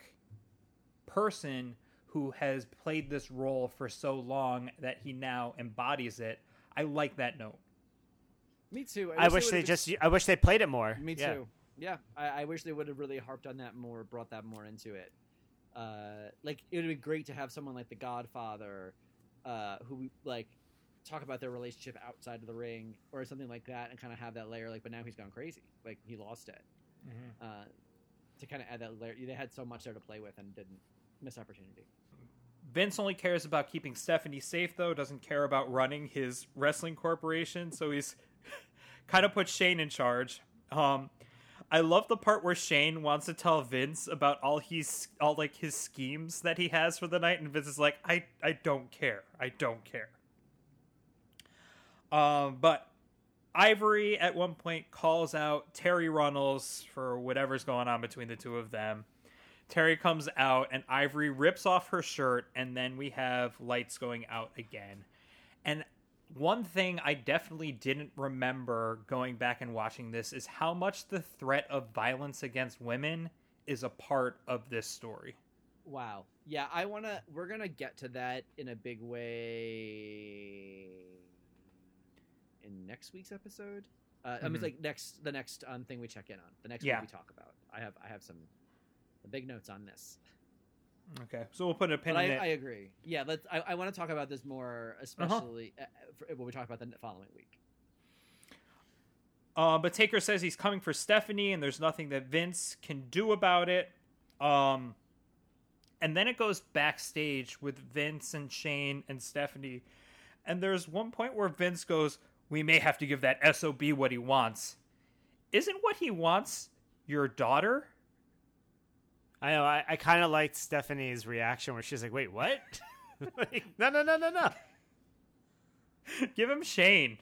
person who has played this role for so long that he now embodies it i like that note Me too. I wish they would've just. I wish they played it more. Me too. Yeah, I, I wish they would have really harped on that more, brought that more into it. Uh, like it would be great to have someone like The Godfather, uh, who like talk about their relationship outside of the ring or something like that, and kind of have that layer. Like, but now he's gone crazy. Like he lost it. Uh, to kind of add that layer, they had so much there to play with and didn't miss opportunity. Vince only cares about keeping Stephanie safe, though, doesn't care about running his wrestling corporation, so he's kind of put Shane in charge. Um, I love the part where Shane wants to tell Vince about all he's all like his schemes that he has for the night, and Vince is like, I, I don't care. I don't care. Um, but Ivory at one point calls out Terry Runnels for whatever's going on between the two of them. Terry comes out and Ivory rips off her shirt, and then we have lights going out again. And one thing I definitely didn't remember going back and watching this is how much the threat of violence against women is a part of this story. Wow. Yeah, I want to. We're gonna get to that in a big way in next week's episode. Uh, I mean, Mhm. it's like next the next um, thing we check in on the next Yeah. we talk about. I have I have some big notes on this, Okay, so we'll put a pin but I, in it. I agree. Yeah, let's. I, I want to talk about this more, especially uh, for, when we talk about the following week. Uh, but Taker says he's coming for Stephanie, and there's nothing that Vince can do about it. Um, and then it goes backstage with Vince and Shane and Stephanie. And there's one point where Vince goes, We may have to give that SOB what he wants. Isn't what he wants your daughter? I know. I, I kind of liked Stephanie's reaction where she's like, "Wait, what?" like, no, no, no, no, no. Give him Shane.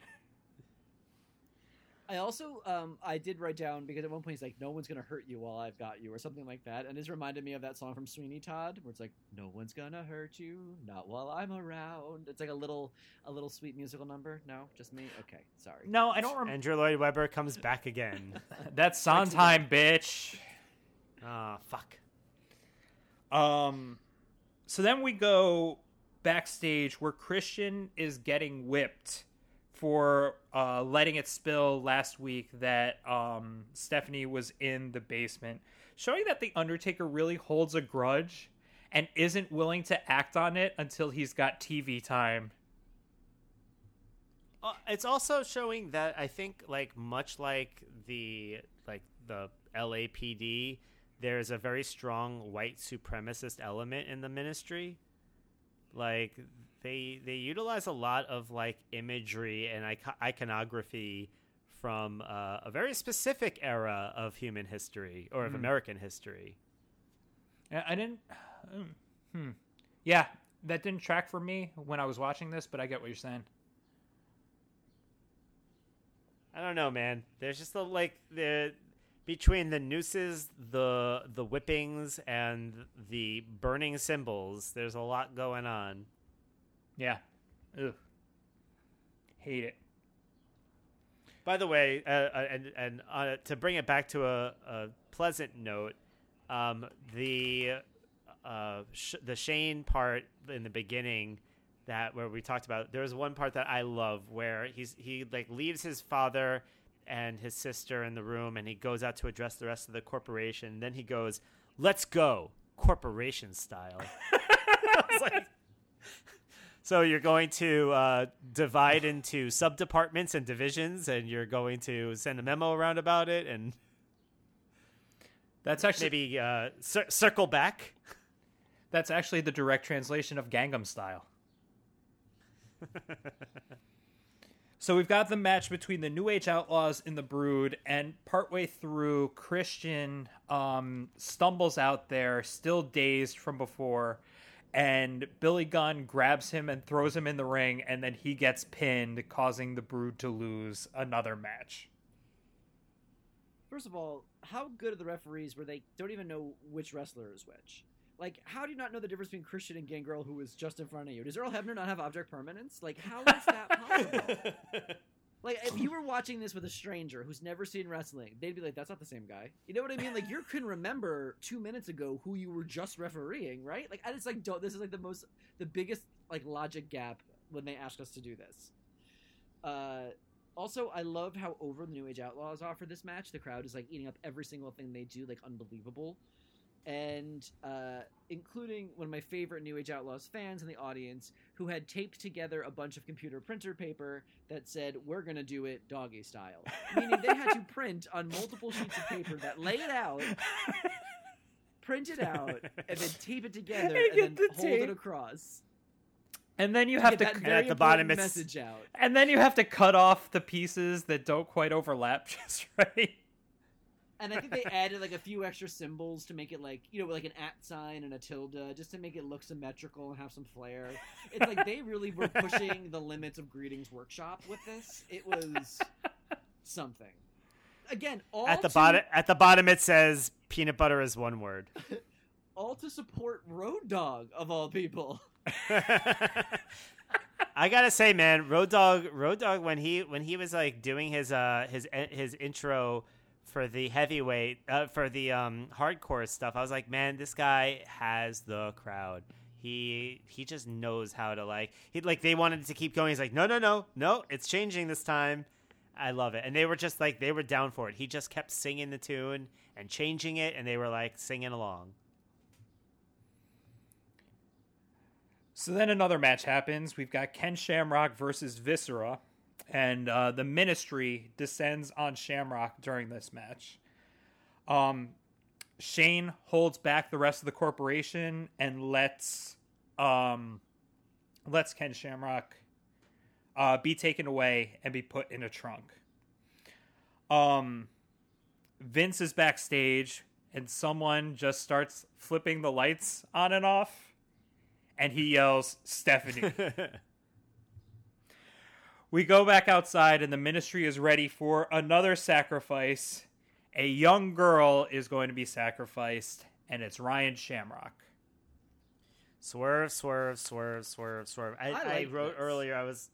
I also um I did write down because at one point he's like, "No one's gonna hurt you while I've got you" or something like that, and this reminded me of that song from Sweeney Todd where it's like, "No one's gonna hurt you, not while I'm around." It's like a little a little sweet musical number. No, just me. Okay, sorry. No, I don't remember. Andrew Lloyd Webber comes back again. That's Sondheim, bitch. Ah, fuck. Um, so then we go backstage where Christian is getting whipped for uh, letting it spill last week that um, Stephanie was in the basement, showing that the Undertaker really holds a grudge and isn't willing to act on it until he's got TV time. Uh, it's also showing that I think, like much like the like the LAPD, there's a very strong white supremacist element in the ministry. Like they they utilize a lot of like imagery and iconography from uh, a very specific era of human history or of American history. I I didn't. um, Hmm. Yeah, that didn't track for me when I was watching this, but I get what you're saying. I don't know, man. There's just the like the between the nooses, the the whippings, and the burning symbols. There's a lot going on. Yeah. Ugh. Hate it. By the way, uh, uh, and and uh, to bring it back to a, a pleasant note, um, the uh, sh- the Shane part in the beginning that where we talked about there was one part that I love where he's he like leaves his father and his sister in the room and he goes out to address the rest of the corporation. Then he goes, "Let's go, corporation style." Like, so you're going to uh, divide into sub departments and divisions, and you're going to send a memo around about it, and That's actually maybe uh, cir- circle back. that's actually the direct translation of Gangnam Style. so we've got the match between the New Age Outlaws and the Brood, and partway through, Christian um, stumbles out there, still dazed from before, and Billy Gunn grabs him and throws him in the ring, and then he gets pinned, causing the Brood to lose another match. First of all, how good are the referees where they don't even know which wrestler is which? Like, how do you not know the difference between Christian and Gangrel, who was just in front of you? Does Earl Hebner not have object permanence? Like, how is that possible? like, if you were watching this with a stranger who's never seen wrestling, they'd be like, "That's not the same guy." You know what I mean? Like, you couldn't remember two minutes ago who you were just refereeing, right? Like, I just like don't. This is like the most, the biggest like logic gap when they ask us to do this. Uh, also, I love how over the New Age Outlaws are for this match. The crowd is like eating up every single thing they do, like unbelievable. And uh, including one of my favorite New Age Outlaws fans in the audience who had taped together a bunch of computer printer paper that said, We're going to do it doggy style. Meaning they had to print on multiple sheets of paper that lay it out, print it out, and then tape it together And and, then the hold tape. it across. And then you have Get to that and at the bottom important it's- message out. And then you have to cut off the pieces that don't quite overlap just right. And I think they added like a few extra symbols to make it like you know like an at sign and a tilde just to make it look symmetrical and have some flair. It's like they really were pushing the limits of Greetings Workshop with this. It was something. Again, all At the to, bottom, at the bottom, it says peanut butter is one word. all to support Road Dog of all people. I gotta say, man, Road Dog, Road Dog, when he when he was like doing his uh his his intro for the heavyweight uh, for the um hardcore stuff, I was like, man, this guy has the crowd. He he just knows how to like he like they wanted to keep going. He's like, no, no, no, no, it's changing this time. I love it, and they were just like they were down for it. He just kept singing the tune and changing it, and they were like singing along. So then another match happens. We've got Ken Shamrock versus Viscera, and uh, the Ministry descends on Shamrock during this match. Um, Shane holds back the rest of the corporation and lets um, lets Ken Shamrock uh, be taken away and be put in a trunk. Um, Vince is backstage, and someone just starts flipping the lights on and off and he yells, Stephanie. we go back outside, and the ministry is ready for another sacrifice. A young girl is going to be sacrificed, and it's Ryan Shamrock. Swerve, swerve, swerve, swerve, swerve. I, I I, wrote this. earlier. I was,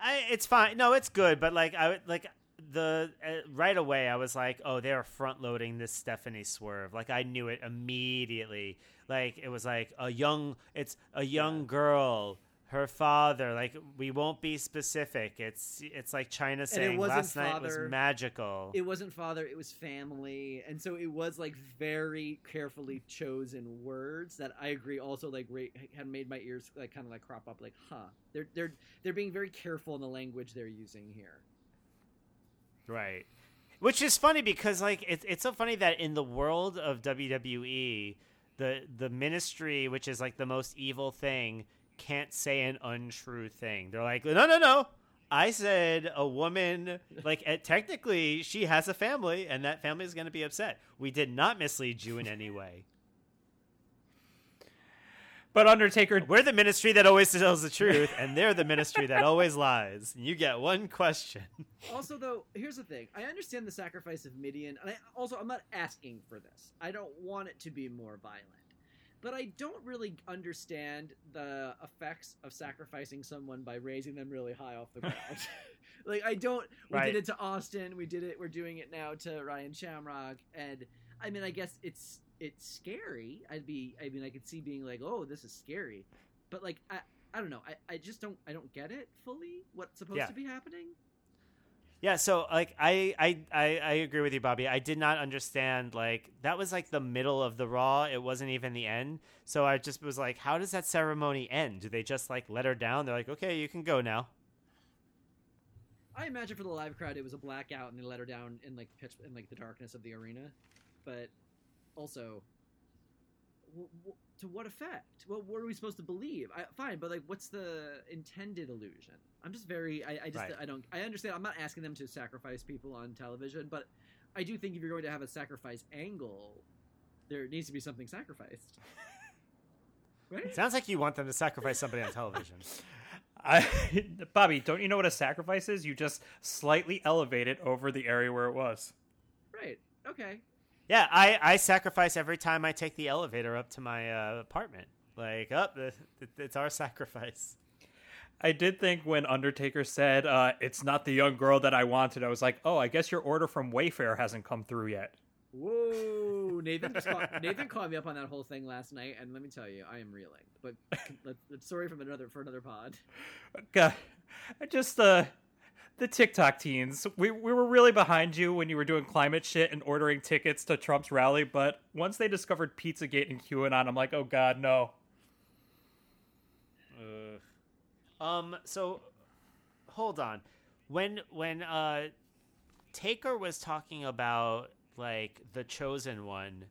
I it's fine. No, it's good. But like I would- like the uh, right away, I was like, oh, they're front loading this Stephanie swerve. Like I knew it immediately. Like it was like a young, it's a young girl her father. Like we won't be specific. It's it's like Chyna saying last night was magical. it wasn't father it was family and so it was like very carefully chosen words that i agree also like had made my ears like kind of like crop up like huh they're they're they're being very careful in the language they're using here Right. Which is funny because like it's it's so funny that in the world of WWE, the the ministry, which is like the most evil thing, can't say an untrue thing. They're like, no, no, no. I said a woman, like eh, technically, she has a family, and that family is going to be upset. We did not mislead you in any way. But Undertaker, We're the ministry that always tells the truth, and they're the ministry that always lies. You get one question. also though here's the thing i understand the sacrifice of Mideon and I, also i'm not asking for this i don't want it to be more violent but i don't really understand the effects of sacrificing someone by raising them really high off the ground like i don't we Right. did it to austin we did it we're doing it now to ryan shamrock and i mean i guess it's it's scary i'd be i mean i could see being like oh this is scary but like i I don't know. I, I just don't I don't get it fully. What's supposed Yeah. to be happening? Yeah, so like I, I I I agree with you, Bobby. I did not understand like that was like the middle of the Raw. It wasn't even the end. So I just was like, how does that ceremony end? Do they just like let her down? They're like, okay, you can go now. I imagine for the live crowd, it was a blackout, and they let her down in like pitch in like the darkness of the arena. But also, w- w- to what effect? What, what are we supposed to believe? I, fine, but like, what's the intended illusion? I'm just very. I, I just. Right. I don't. I understand. I'm not asking them to sacrifice people on television, but I do think if you're going to have a sacrifice angle, there needs to be something sacrificed. Right? Sounds like you want them to sacrifice somebody on television. I, Bobby, don't you know what a sacrifice is? You just slightly elevate it over the area where it was. Right. Okay. Yeah, I I sacrifice every time I take the elevator up to my uh, apartment. Like, up, oh, it's our sacrifice. I did think when Undertaker said, uh, "It's not the young girl that I wanted," I was like, "Oh, I guess your order from Wayfair hasn't come through yet." Whoa, Nathan just caught, Nathan caught me up on that whole thing last night, and let me tell you, I am reeling. But let's, let's sorry from another for another pod. God, I just uh, the TikTok teens. We we were really behind you when you were doing climate shit and ordering tickets to Trump's rally, but once they discovered Pizzagate and QAnon, I'm like, oh god, no. Um. So, hold on. When when uh, Taker was talking about like the chosen one,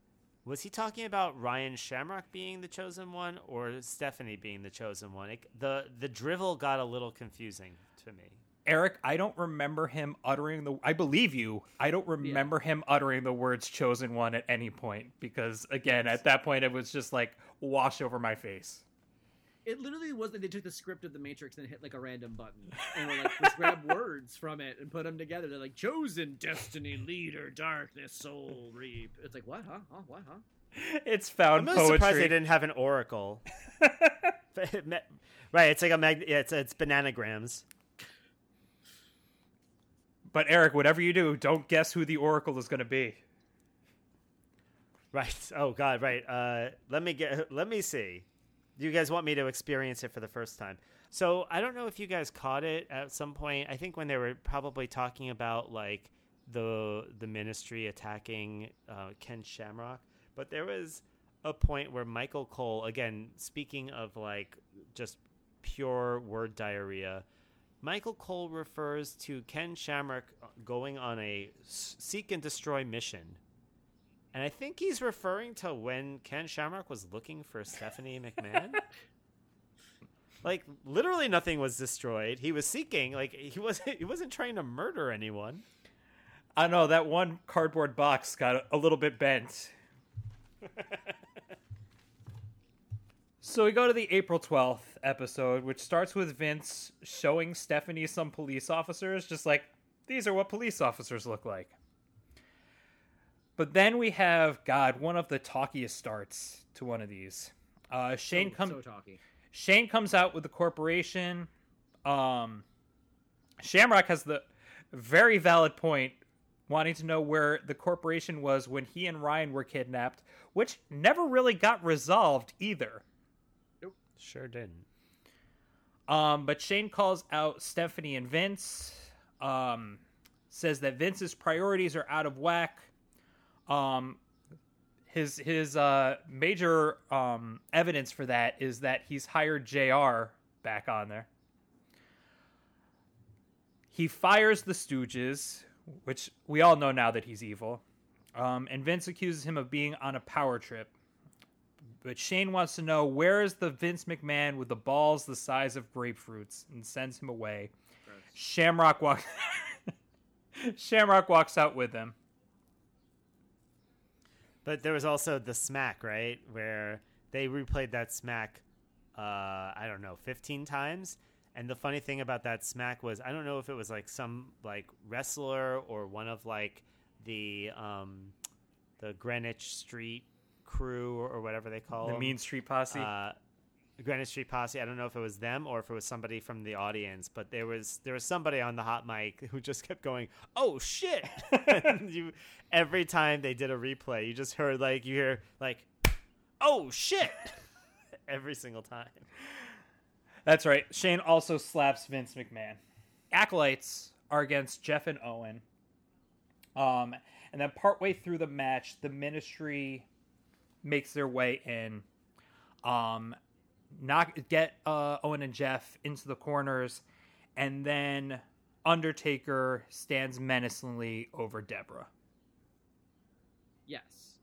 was he talking about Ryan Shamrock being the chosen one or Stephanie being the chosen one? It, the the drivel got a little confusing to me. Eric, I don't remember him uttering the. I believe you. I don't remember him uttering the words "chosen one" at any point because, again, at that point, it was just like wash over my face. It literally was that they took the script of The Matrix and hit like a random button, and were like, let's grab words from it and put them together. They're like, chosen destiny, leader, darkness, soul, reap. It's like, what, huh? Huh? What, huh? It's found I'm most surprised they didn't have an oracle. right, it's like a mag- yeah, it's it's bananagrams. But Eric, whatever you do, don't guess who the oracle is going to be. Right. Oh God. Right. Uh, let me get. Let me see. Do you guys want me to experience it for the first time? So I don't know if you guys caught it at some point. I think when they were probably talking about like the the ministry attacking uh, Ken Shamrock, but there was a point where Michael Cole, again speaking of like just pure word diarrhea, Michael Cole refers to Ken Shamrock going on a seek and destroy mission. And I think he's referring to when Ken Shamrock was looking for Stephanie McMahon. like literally nothing was destroyed. He was seeking, like he wasn't he wasn't trying to murder anyone. I know that one cardboard box got a little bit bent. so we go to the April 12th episode, which starts with Vince showing Stephanie some police officers, just like, these are what police officers look like. But then we have, God, one of the talkiest starts to one of these. Uh, Shane so, comes. so talky. Shane comes out with the corporation. Um, Shamrock has the very valid point wanting to know where the corporation was when he and Ryan were kidnapped, which never really got resolved either. Nope, Sure didn't. Um, but Shane calls out Stephanie and Vince. Um, says that Vince's priorities are out of whack. Um, his his uh, major um, evidence for that is that he's hired Jr. back on there. He fires the Stooges, which we all know now that he's evil. Um, and Vince accuses him of being on a power trip. But Shane wants to know where is the Vince McMahon with the balls the size of grapefruits and sends him away. Gross. Shamrock walks Shamrock walks out with him. But there was also the smack, right, where they replayed that smack. Uh, I don't know, fifteen times. And the funny thing about that smack was, I don't know if it was like some like wrestler or one of like the um, the Greenwich Street crew or whatever they call it. The them. Mean Street Posse. uh, Greenwich Street Posse. I don't know if it was them or if it was somebody from the audience, but there was there was somebody on the hot mic who just kept going, "Oh shit!" You every time they did a replay, you just heard like you hear like, "Oh shit!" every single time. That's right. Shane also slaps Vince McMahon. Acolytes are against Jeff and Owen. Um, and then partway through the match, the ministry makes their way in. Um, knock get uh, Owen and Jeff into the corners, and then Undertaker stands menacingly over Deborah. Yes.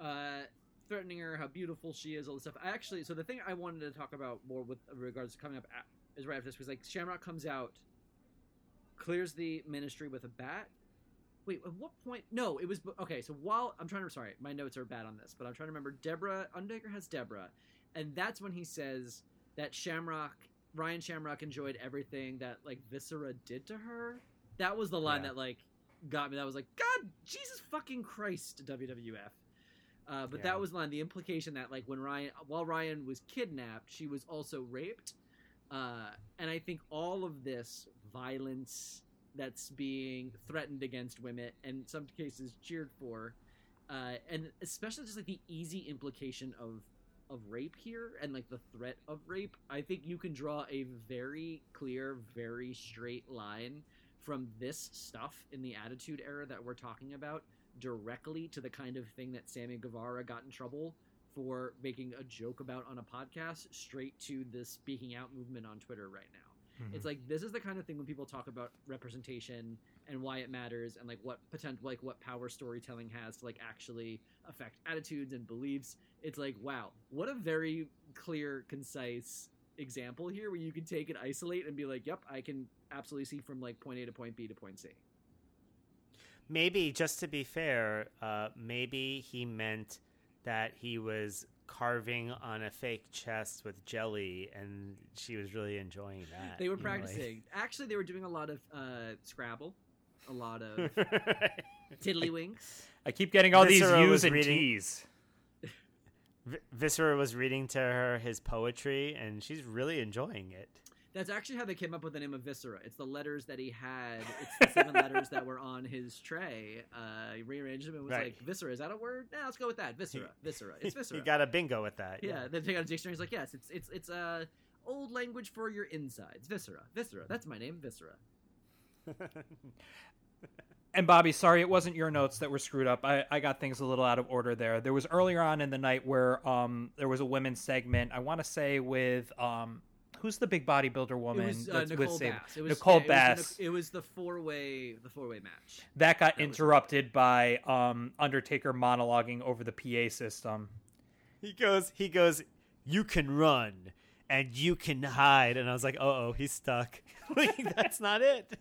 Uh, threatening her, how beautiful she is, all this stuff. I actually, so the thing I wanted to talk about more with regards to coming up at, is right after this, because like Shamrock comes out, clears the ministry with a bat. Wait, at what point? No, it was okay. So while I'm trying to, sorry, my notes are bad on this, but I'm trying to remember. Deborah Undertaker has Deborah, and that's when he says that Shamrock, Ryan Shamrock, enjoyed everything that like Viscera did to her. That was the line Yeah. that like got me. That was like, God, Jesus fucking Christ, WWF. Uh, but Yeah. that was the line. The implication that like when Ryan, while Ryan was kidnapped, she was also raped. Uh, and I think all of this violence that's being threatened against women, and in some cases cheered for, uh, and especially just like the easy implication of of rape here and like the threat of rape, I think you can draw a very clear, very straight line from this stuff in the Attitude Era that we're talking about directly to the kind of thing that Sammy Guevara got in trouble for making a joke about on a podcast, straight to the speaking out movement on Twitter right now. Mm-hmm. It's like this is the kind of thing when people talk about representation and why it matters and like what potential like what power storytelling has to like actually affect attitudes and beliefs. It's like wow, what a very clear, concise example here where you can take and isolate and be like, yep, I can absolutely see from like point A to point B to point C. Maybe just to be fair, uh, maybe he meant that he was carving on a fake chest with jelly, and she was really enjoying that. They were know, like- practicing. Actually, they were doing a lot of uh, Scrabble, a lot of tiddlywinks. I keep getting all these Viscera U's and reading- T's. V- Viscera was reading to her his poetry, and she's really enjoying it. That's actually how they came up with the name of Viscera. It's the letters that he had. It's the seven letters that were on his tray. Uh, he rearranged them and was Right. like, "Viscera, is that a word? Nah, let's go with that. Viscera, viscera. It's viscera." You got a bingo with that. yeah. Then take out a dictionary. He's like, "Yes, it's it's it's a old language for your insides. Viscera, viscera. That's my name, Viscera." And Bobby, sorry, it wasn't your notes that were screwed up. I, I got things a little out of order there. There was earlier on in the night where um there was a women's segment. I want to say with um who's the big bodybuilder woman? It was uh, that's with Nicole Bass. It was, Nicole yeah, it was the- Bass. It was the four way the four way match. that got was- interrupted by um Undertaker monologuing over the PA system. He goes, he goes, you can run and you can hide. And I was like, oh, oh, he's stuck. like, that's not it.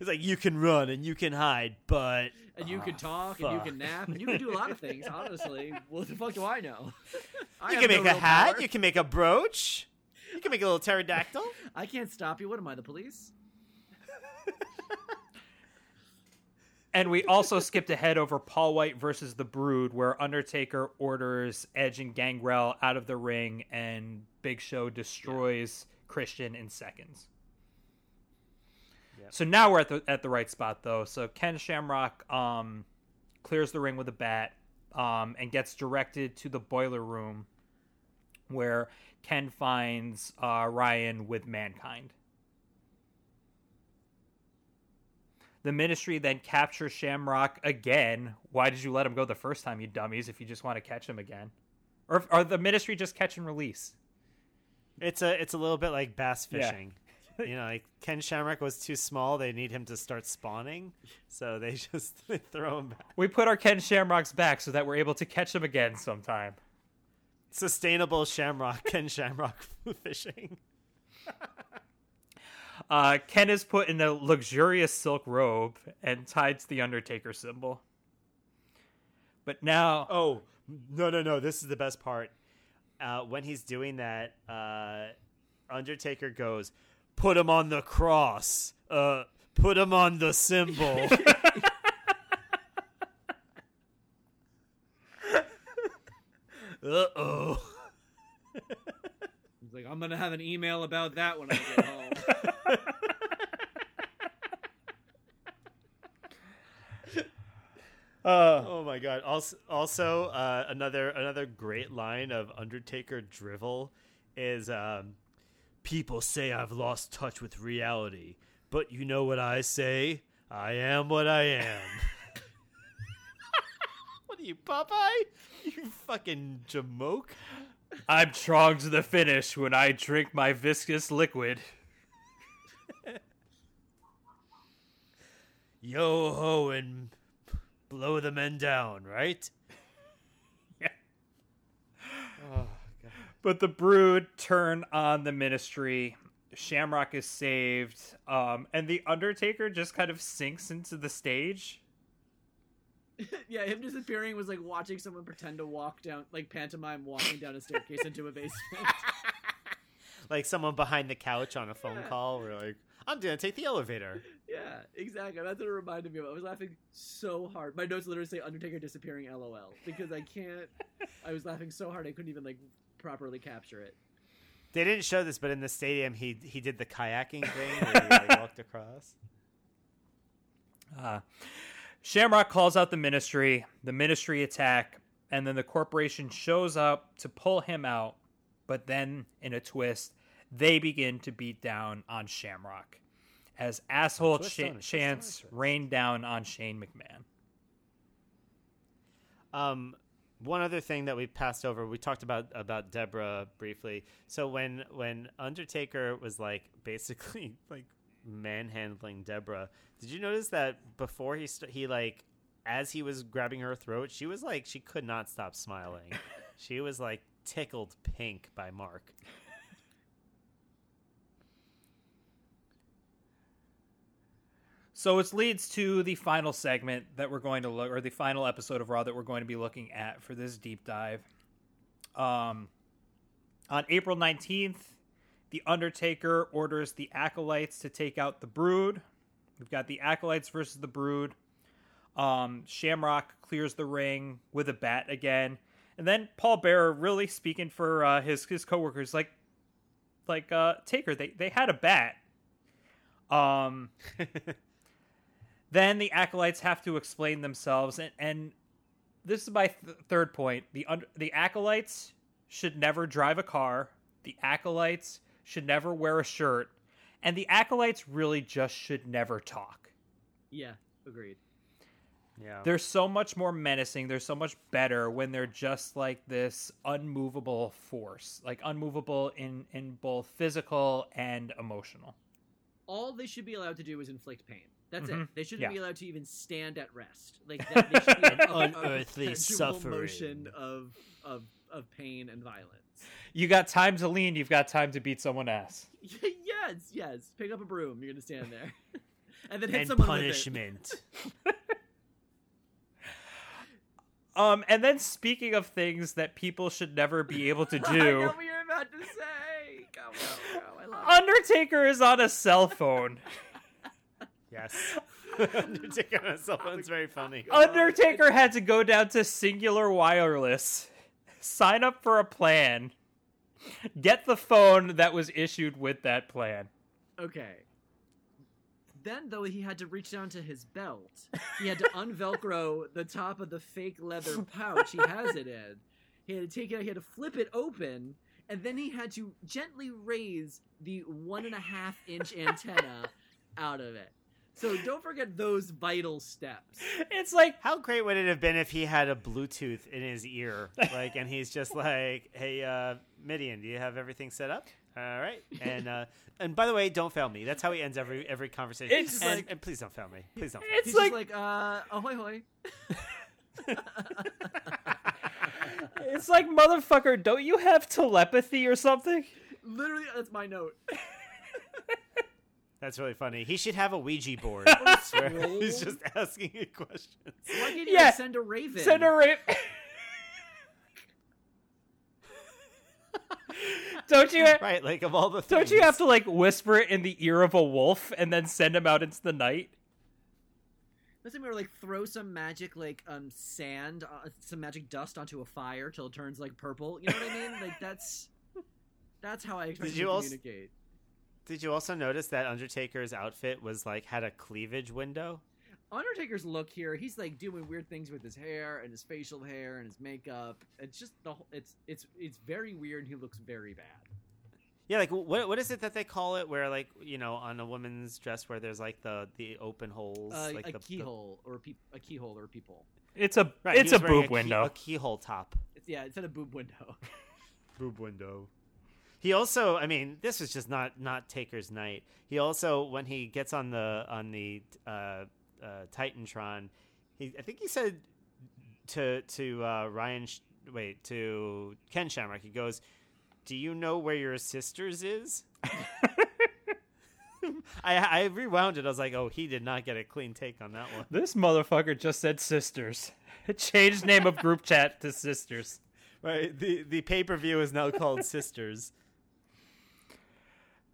It's like, you can run and you can hide, but. And you Ah, can talk, and you can nap, and you can do a lot of things. Honestly, what the fuck do I know? I You have can no make a hat, power. you can make a brooch, you can make a little pterodactyl. I can't stop you. What am I, the police? And we also skipped ahead over Paul Wight versus the Brood, where Undertaker orders Edge and Gangrel out of the ring, and Big Show destroys Christian in seconds. So now we're at the at the right spot though. So Ken Shamrock um, clears the ring with a bat um, and gets directed to the boiler room, where Ken finds uh, Ryan with mankind. The ministry then captures Shamrock again. Why did you let him go the first time, you dummies, if you just want to catch him again? Or, or the ministry just catch and release? It's a it's a little bit like bass fishing. You know, like Ken Shamrock was too small. They need him to start spawning, so they just they throw him back. We put our Ken Shamrocks back so that we're able to catch him again sometime. Sustainable Shamrock Ken Shamrock fishing. Uh, Ken is put in a luxurious silk robe and tied to the Undertaker symbol. But now, Oh no no no! This is the best part. Uh, when he's doing that, uh, Undertaker goes, "Put him on the cross. Uh, put him on the symbol." uh oh. He's like, I'm gonna have an email about that when I get home. Oh my god! Also, also uh, another another great line of Undertaker drivel is, um, "People say I've lost touch with reality, but you know what I say? I am what I am." what are you, Popeye? You fucking jamoke! I'm strong to the finish when I drink my viscous liquid. Yo ho and blow the men down, right? Yeah. Oh god. But the brood turn on the ministry. Shamrock is saved, um, and the Undertaker just kind of sinks into the stage. yeah, him disappearing was like watching someone pretend to walk down, like pantomime walking down a staircase into a basement. Like someone behind the couch on a phone Yeah. call. We're like, "I'm gonna take the elevator." yeah, exactly. That's what it reminded me of. I was laughing so hard. My notes literally say Undertaker disappearing LOL because I can't. I was laughing so hard I couldn't even like properly capture it. They didn't show this, but in the stadium, he he did the kayaking thing where he like, walked across. Uh, Shamrock calls out the ministry, the ministry attack, and then the corporation shows up to pull him out. But then, in a twist, they begin to beat down on Shamrock as asshole twist cha- on a twist on a chants twist. rain down on Shane McMahon. Um, one other thing that we passed over, we talked about about Deborah briefly. So when when Undertaker was like basically like manhandling Deborah, did you notice that before he st- he like as he was grabbing her throat, she was like she could not stop smiling. she was like tickled pink by Mark. So it leads to the final segment that we're going to look, or the final episode of Raw that we're going to be looking at for this deep dive. Um, on April 19th, The Undertaker orders the Acolytes to take out the Brood. We've got the Acolytes versus the Brood. Um, Shamrock clears the ring with a bat again. And then Paul Bearer really speaking for uh, his his coworkers, like like uh, Taker, they they had a bat. Um, then the acolytes have to explain themselves, and, and this is my th- third point. The un- the acolytes should never drive a car. The acolytes should never wear a shirt, and the acolytes really just should never talk. Yeah, agreed. Yeah. They're so much more menacing. They're so much better when they're just like this unmovable force, like unmovable in in both physical and emotional. All they should be allowed to do is inflict pain. That's it. Mhm. They shouldn't Yeah. be allowed to even stand at rest. Like that, they should be a- a- a Unearthly suffering. motion of of of pain and violence. You got time to lean. You've got time to beat someone ass. yes, yes. Pick up a broom. You're gonna stand there, and then hit and someone punishment. Um, and then speaking of things that people should never be able to with. Do, what you're about to say. Go, go, go. I love. Undertaker is on a cell phone. Yes. Undertaker on a cell phone's very funny. Undertaker had to go down to Cingular Wireless, sign up for a plan, get the phone that was issued with that plan. Okay. Then, though, he had to reach down to his belt. He had to unvelcro the top of the fake leather pouch he has it in. He had to take it. out, He had to flip it open, and then he had to gently raise the one and a half inch antenna out of it. So don't forget those vital steps. It's like How great would it have been if he had a Bluetooth in his ear, like, and he's just like, "Hey, uh, Mideon, do you have everything set up? All right." And uh, and by the way, don't fail me. That's how he ends every every conversation. It's and, like- and please don't fail me. Please don't. Fail it's He's like, just like, uh, ahoy hoy. it's like motherfucker. Don't you have telepathy or something? Literally, that's my note. That's really funny. He should have a Ouija board. Scroll. he's just asking you questions. Why can't you Yeah. send a raven? Send a raven. don't you? Right, like of all the things. Don't you have to like whisper it in the ear of a wolf and then send him out into the night? Let's say we were like throw some magic like um sand, uh, some magic dust onto a fire till it turns like purple. You know what I mean? Like that's that's how I expect Did to you communicate. Did you also notice that Undertaker's outfit was like had a cleavage window? Undertaker's look here, he's like doing weird things with his hair and his facial hair and his makeup. It's just the whole, it's it's it's very weird. He looks very bad. Yeah, like what what is it that they call it? Where like you know on a woman's dress where there's like the the open holes, Uh, like a the, the- keyhole or a, peep, a keyhole or a peephole. It's a Right, it's a was wearing boob key- window. a keyhole top. It's yeah, it's in a boob window. Boob window. He also, I mean, this is just not not Taker's night. He also, when he gets on the on the uh, uh, Titantron, he I think he said to to uh, Ryan, Sh- wait to Ken Shamrock, he goes, "Do you know where your sister's is?" I I rewound it. I was like, "Oh, he did not get a clean take on that one." This motherfucker just said sisters. Changed name of group chat to sisters. Right. The the pay per view is now called Sisters.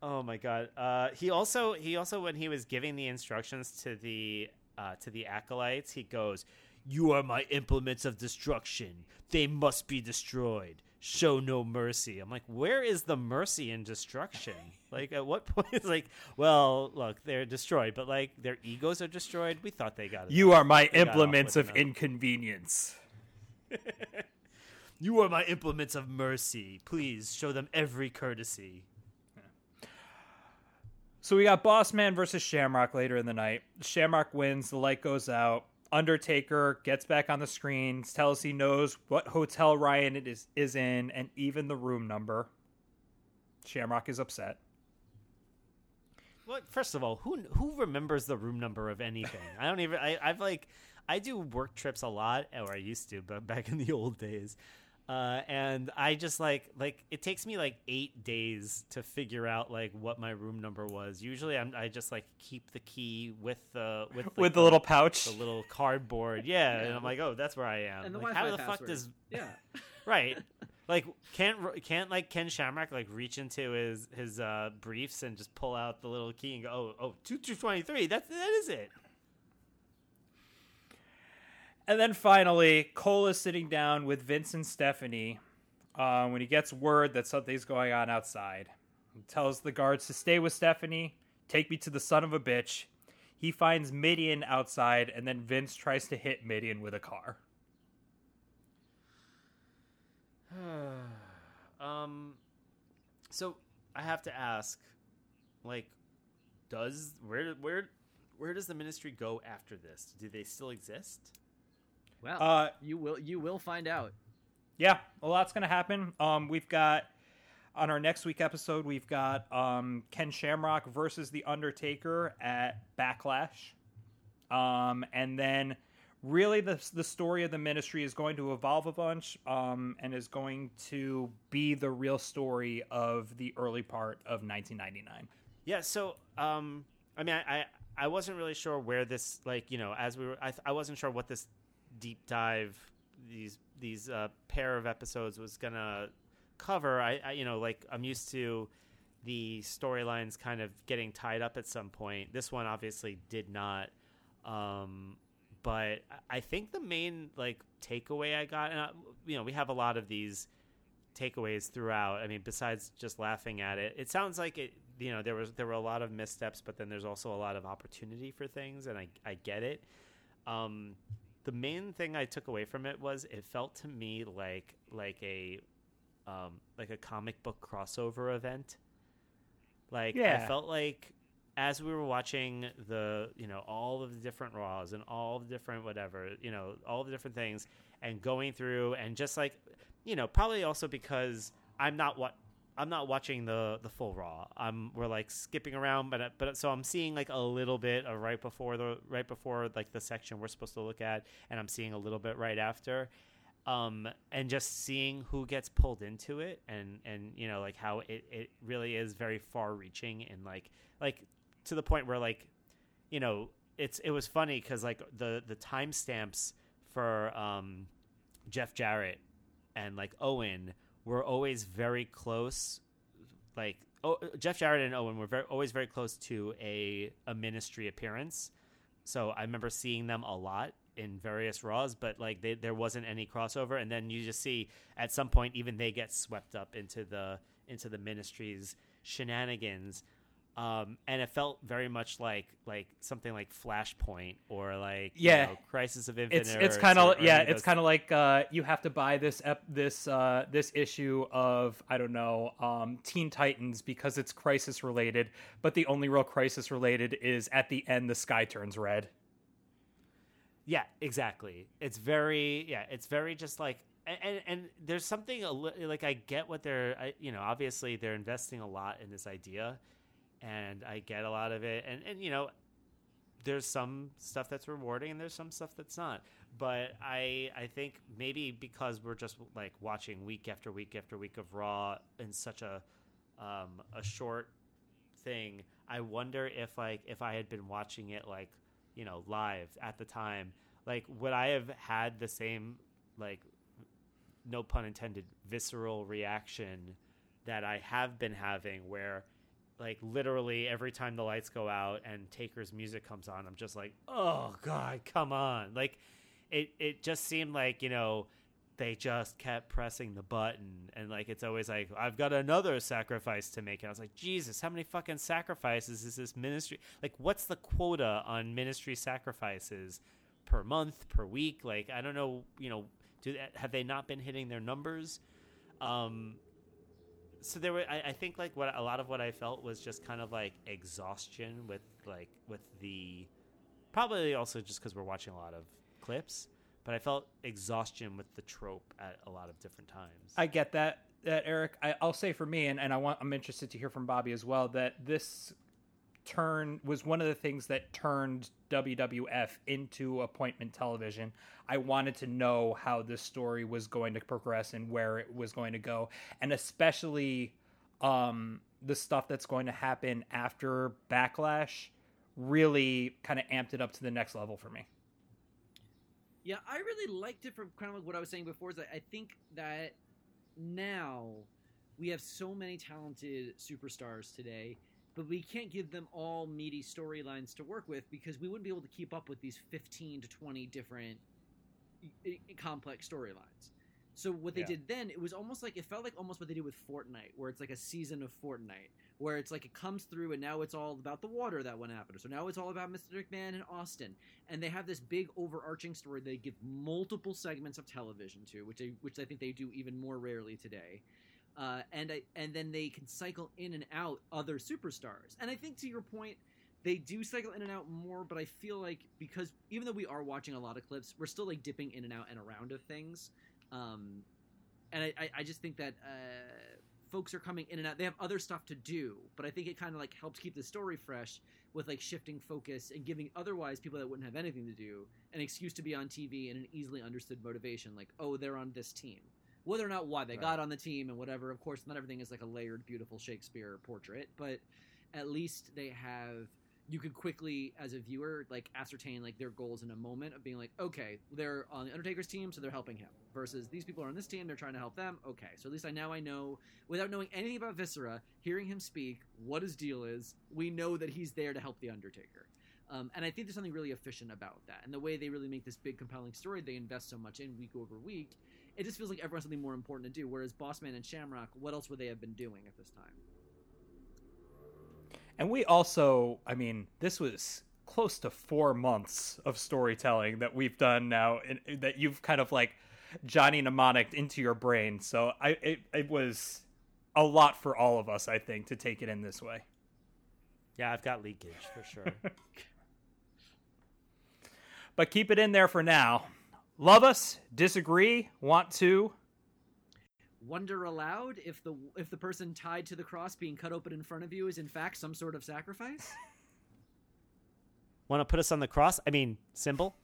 Oh my god. Uh, he also he also when he was giving the instructions to the uh, to the acolytes, he goes, "You are my implements of destruction. They must be destroyed. Show no mercy." I'm like, where is the mercy in destruction? Like, at what point is like, well, look, they're destroyed, but like their egos are destroyed. We thought they got it. You are my They implements of enough. inconvenience. You are my implements of mercy. Please show them every courtesy. So we got Boss Man versus Shamrock later in the night. Shamrock wins, the light goes out. Undertaker gets back on the screen, tells he knows what hotel Ryan is is in and even the room number. Shamrock is upset. Well, first of all, who who remembers the room number of anything? I don't even. I, I've like I do work trips a lot, or I used to, but back in the old days. Uh, and I just like like it takes me like eight days to figure out like what my room number was. Usually, I'm I just like keep the key with the with like, With the little pouch. the little cardboard. Yeah, and I'm like, oh, that's where I am. And the like, Wi-Fi how the fuck does yeah. right? Like can't can't like Ken Shamrock like reach into his his uh, briefs and just pull out the little key and go oh oh two two twenty three that's that is it. And then finally, Cole is sitting down with Vince and Stephanie uh, when he gets word that something's going on outside. He tells the guards to stay with Stephanie, take me to the son of a bitch. He finds Mideon outside, and then Vince tries to hit Mideon with a car. Um, so I have to ask, like, does where where where does the ministry go after this? Do they still exist? Well, Uh, you will you will find out. Yeah, a lot's gonna happen. Um, we've got on our next week episode, we've got um, Ken Shamrock versus the Undertaker at Backlash, um, and then really the the story of the ministry is going to evolve a bunch, um, and is going to be the real story of the early part of 1999. Yeah, so um I mean I I, I wasn't really sure where this like, you know, as we were I, I wasn't sure what this deep dive these these uh pair of episodes was to cover. I, I you know, like I'm used to the storylines kind of getting tied up at some point. This one obviously did not um but I- I think the main like takeaway I got and I, you know, we have a lot of these takeaways throughout. I mean, besides just laughing at it, it sounds like it. You know, there was there were a lot of missteps, but then there's also a lot of opportunity for things, and I I get it. Um, the main thing I took away from it was it felt to me like like a um, like a comic book crossover event. Like Yeah. I felt like as we were watching the you know all of the different raws and all the different whatever you know all the different things and going through and just like you know probably also because I'm not what I'm not watching the the full raw. I'm we're like skipping around, but but so I'm seeing like a little bit of right before the right before like the section we're supposed to look at, and I'm seeing a little bit right after, um, and just seeing who gets pulled into it, and and you know like how it it really is very far reaching and like like to the point where like you know it's it was funny because like the the timestamps for um Jeff Jarrett and like Owen were always very close. Like oh, Jeff Jarrett and Owen were very, always very close to a a ministry appearance. So I remember seeing them a lot in various Raws, but like they, there wasn't any crossover. And then you just see at some point even they get swept up into the into the ministry's shenanigans. Um, and it felt very much like like something like Flashpoint or like you Yeah. know, Crisis of Infinite. it's it's kind of yeah it's kind of like uh you have to buy this ep- this uh this issue of i don't know um teen titans because it's crisis related but the only real crisis related is at the end the sky turns red Yeah, exactly. It's very yeah, it's very just like and and, and there's something like I get what they're I, you know obviously they're investing a lot in this idea, and I get a lot of it, and and you know there's some stuff that's rewarding and there's some stuff that's not. But i i think maybe because we're just like watching week after week after week of raw in such a um a short thing i wonder if like if i had been watching it like you know live at the time like would i have had the same like no pun intended visceral reaction that i have been having where like literally every time the lights go out and Taker's music comes on, I'm just like, oh god, come on! Like, it it just seemed like you know they just kept pressing the button, and like it's always like I've got another sacrifice to make, and I was like, Jesus, how many fucking sacrifices is this ministry? Like, what's the quota on ministry sacrifices per month, per week? Like, I don't know, you know, do have they not been hitting their numbers? Um, so there were I, I think like what a lot of what i felt was just kind of like exhaustion with like with the probably also just because we're watching a lot of clips but i felt exhaustion with the trope at a lot of different times I get that, that Eric. I, I'll say for me, and, and I want I'm interested to hear from Bobby as well. That this turn was one of the things that turned WWF into appointment television. I wanted to know how this story was going to progress and where it was going to go, and especially um, the stuff that's going to happen after Backlash. Really, kind of amped it up to the next level for me. Yeah, I really liked it from kind of like what I was saying before. Is I think that now we have so many talented superstars today, but we can't give them all meaty storylines to work with because we wouldn't be able to keep up with these 15 to 20 different complex storylines. So what they Yeah. did then, it was almost like it felt like almost what they did with Fortnite, where it's like a season of Fortnite, where it's like it comes through and now it's all about the water that went after. So now it's all about Mr. McMahon and Austin, and they have this big overarching story they give multiple segments of television to, which they which I think they do even more rarely today. Uh, and I, and then they can cycle in and out other superstars. And I think to your point, they do cycle in and out more. But I feel like because even though we are watching a lot of clips, we're still like dipping in and out and around of things. Um, and I, I, just think that uh, folks are coming in and out. They have other stuff to do, but I think it kind of like helps keep the story fresh with like shifting focus and giving otherwise people that wouldn't have anything to do an excuse to be on TV and an easily understood motivation, like oh they're on this team, whether or not why they Right. got on the team and whatever. Of course, not everything is like a layered, beautiful Shakespeare portrait, but at least they have you could quickly as a viewer like ascertain like their goals in a moment of being like okay they're on the undertaker's team so they're helping him versus these people are on this team they're trying to help them okay so at least i now i know without knowing anything about viscera hearing him speak what his deal is we know that he's there to help the undertaker um, and i think there's something really efficient about that and the way they really make this big compelling story they invest so much in week over week it just feels like everyone's something more important to do whereas bossman and shamrock what else would they have been doing at this time And we also, I mean, this was close to four months of storytelling that we've done now, and that you've kind of like, Johnny Mnemonic into your brain. So I it, it was a lot for all of us, I think, to take it in this way. Yeah, I've got leakage for sure. but keep it in there for now. Love us, disagree, want to wonder aloud if the if the person tied to the cross being cut open in front of you is in fact some sort of sacrifice? Want to put us on the cross? I mean, symbol?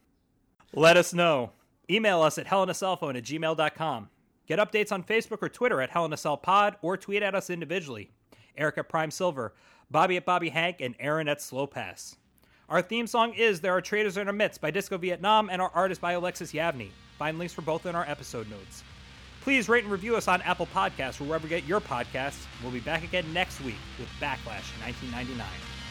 Let us know. Email us at hellinacellphone at gmail.com. Get updates on Facebook or Twitter at hellinacellpod or tweet at us individually. Eric at Prime Silver, Bobby at Bobby Hank, and Aaron at Slow Pass. Our theme song is There Are Traitors in Our Midst by Disco Vietnam, and our artist by Alexis Yavney. Find links for both in our episode notes. Please rate and review us on Apple Podcasts or wherever you get your podcasts. We'll be back again next week with Backlash 1999.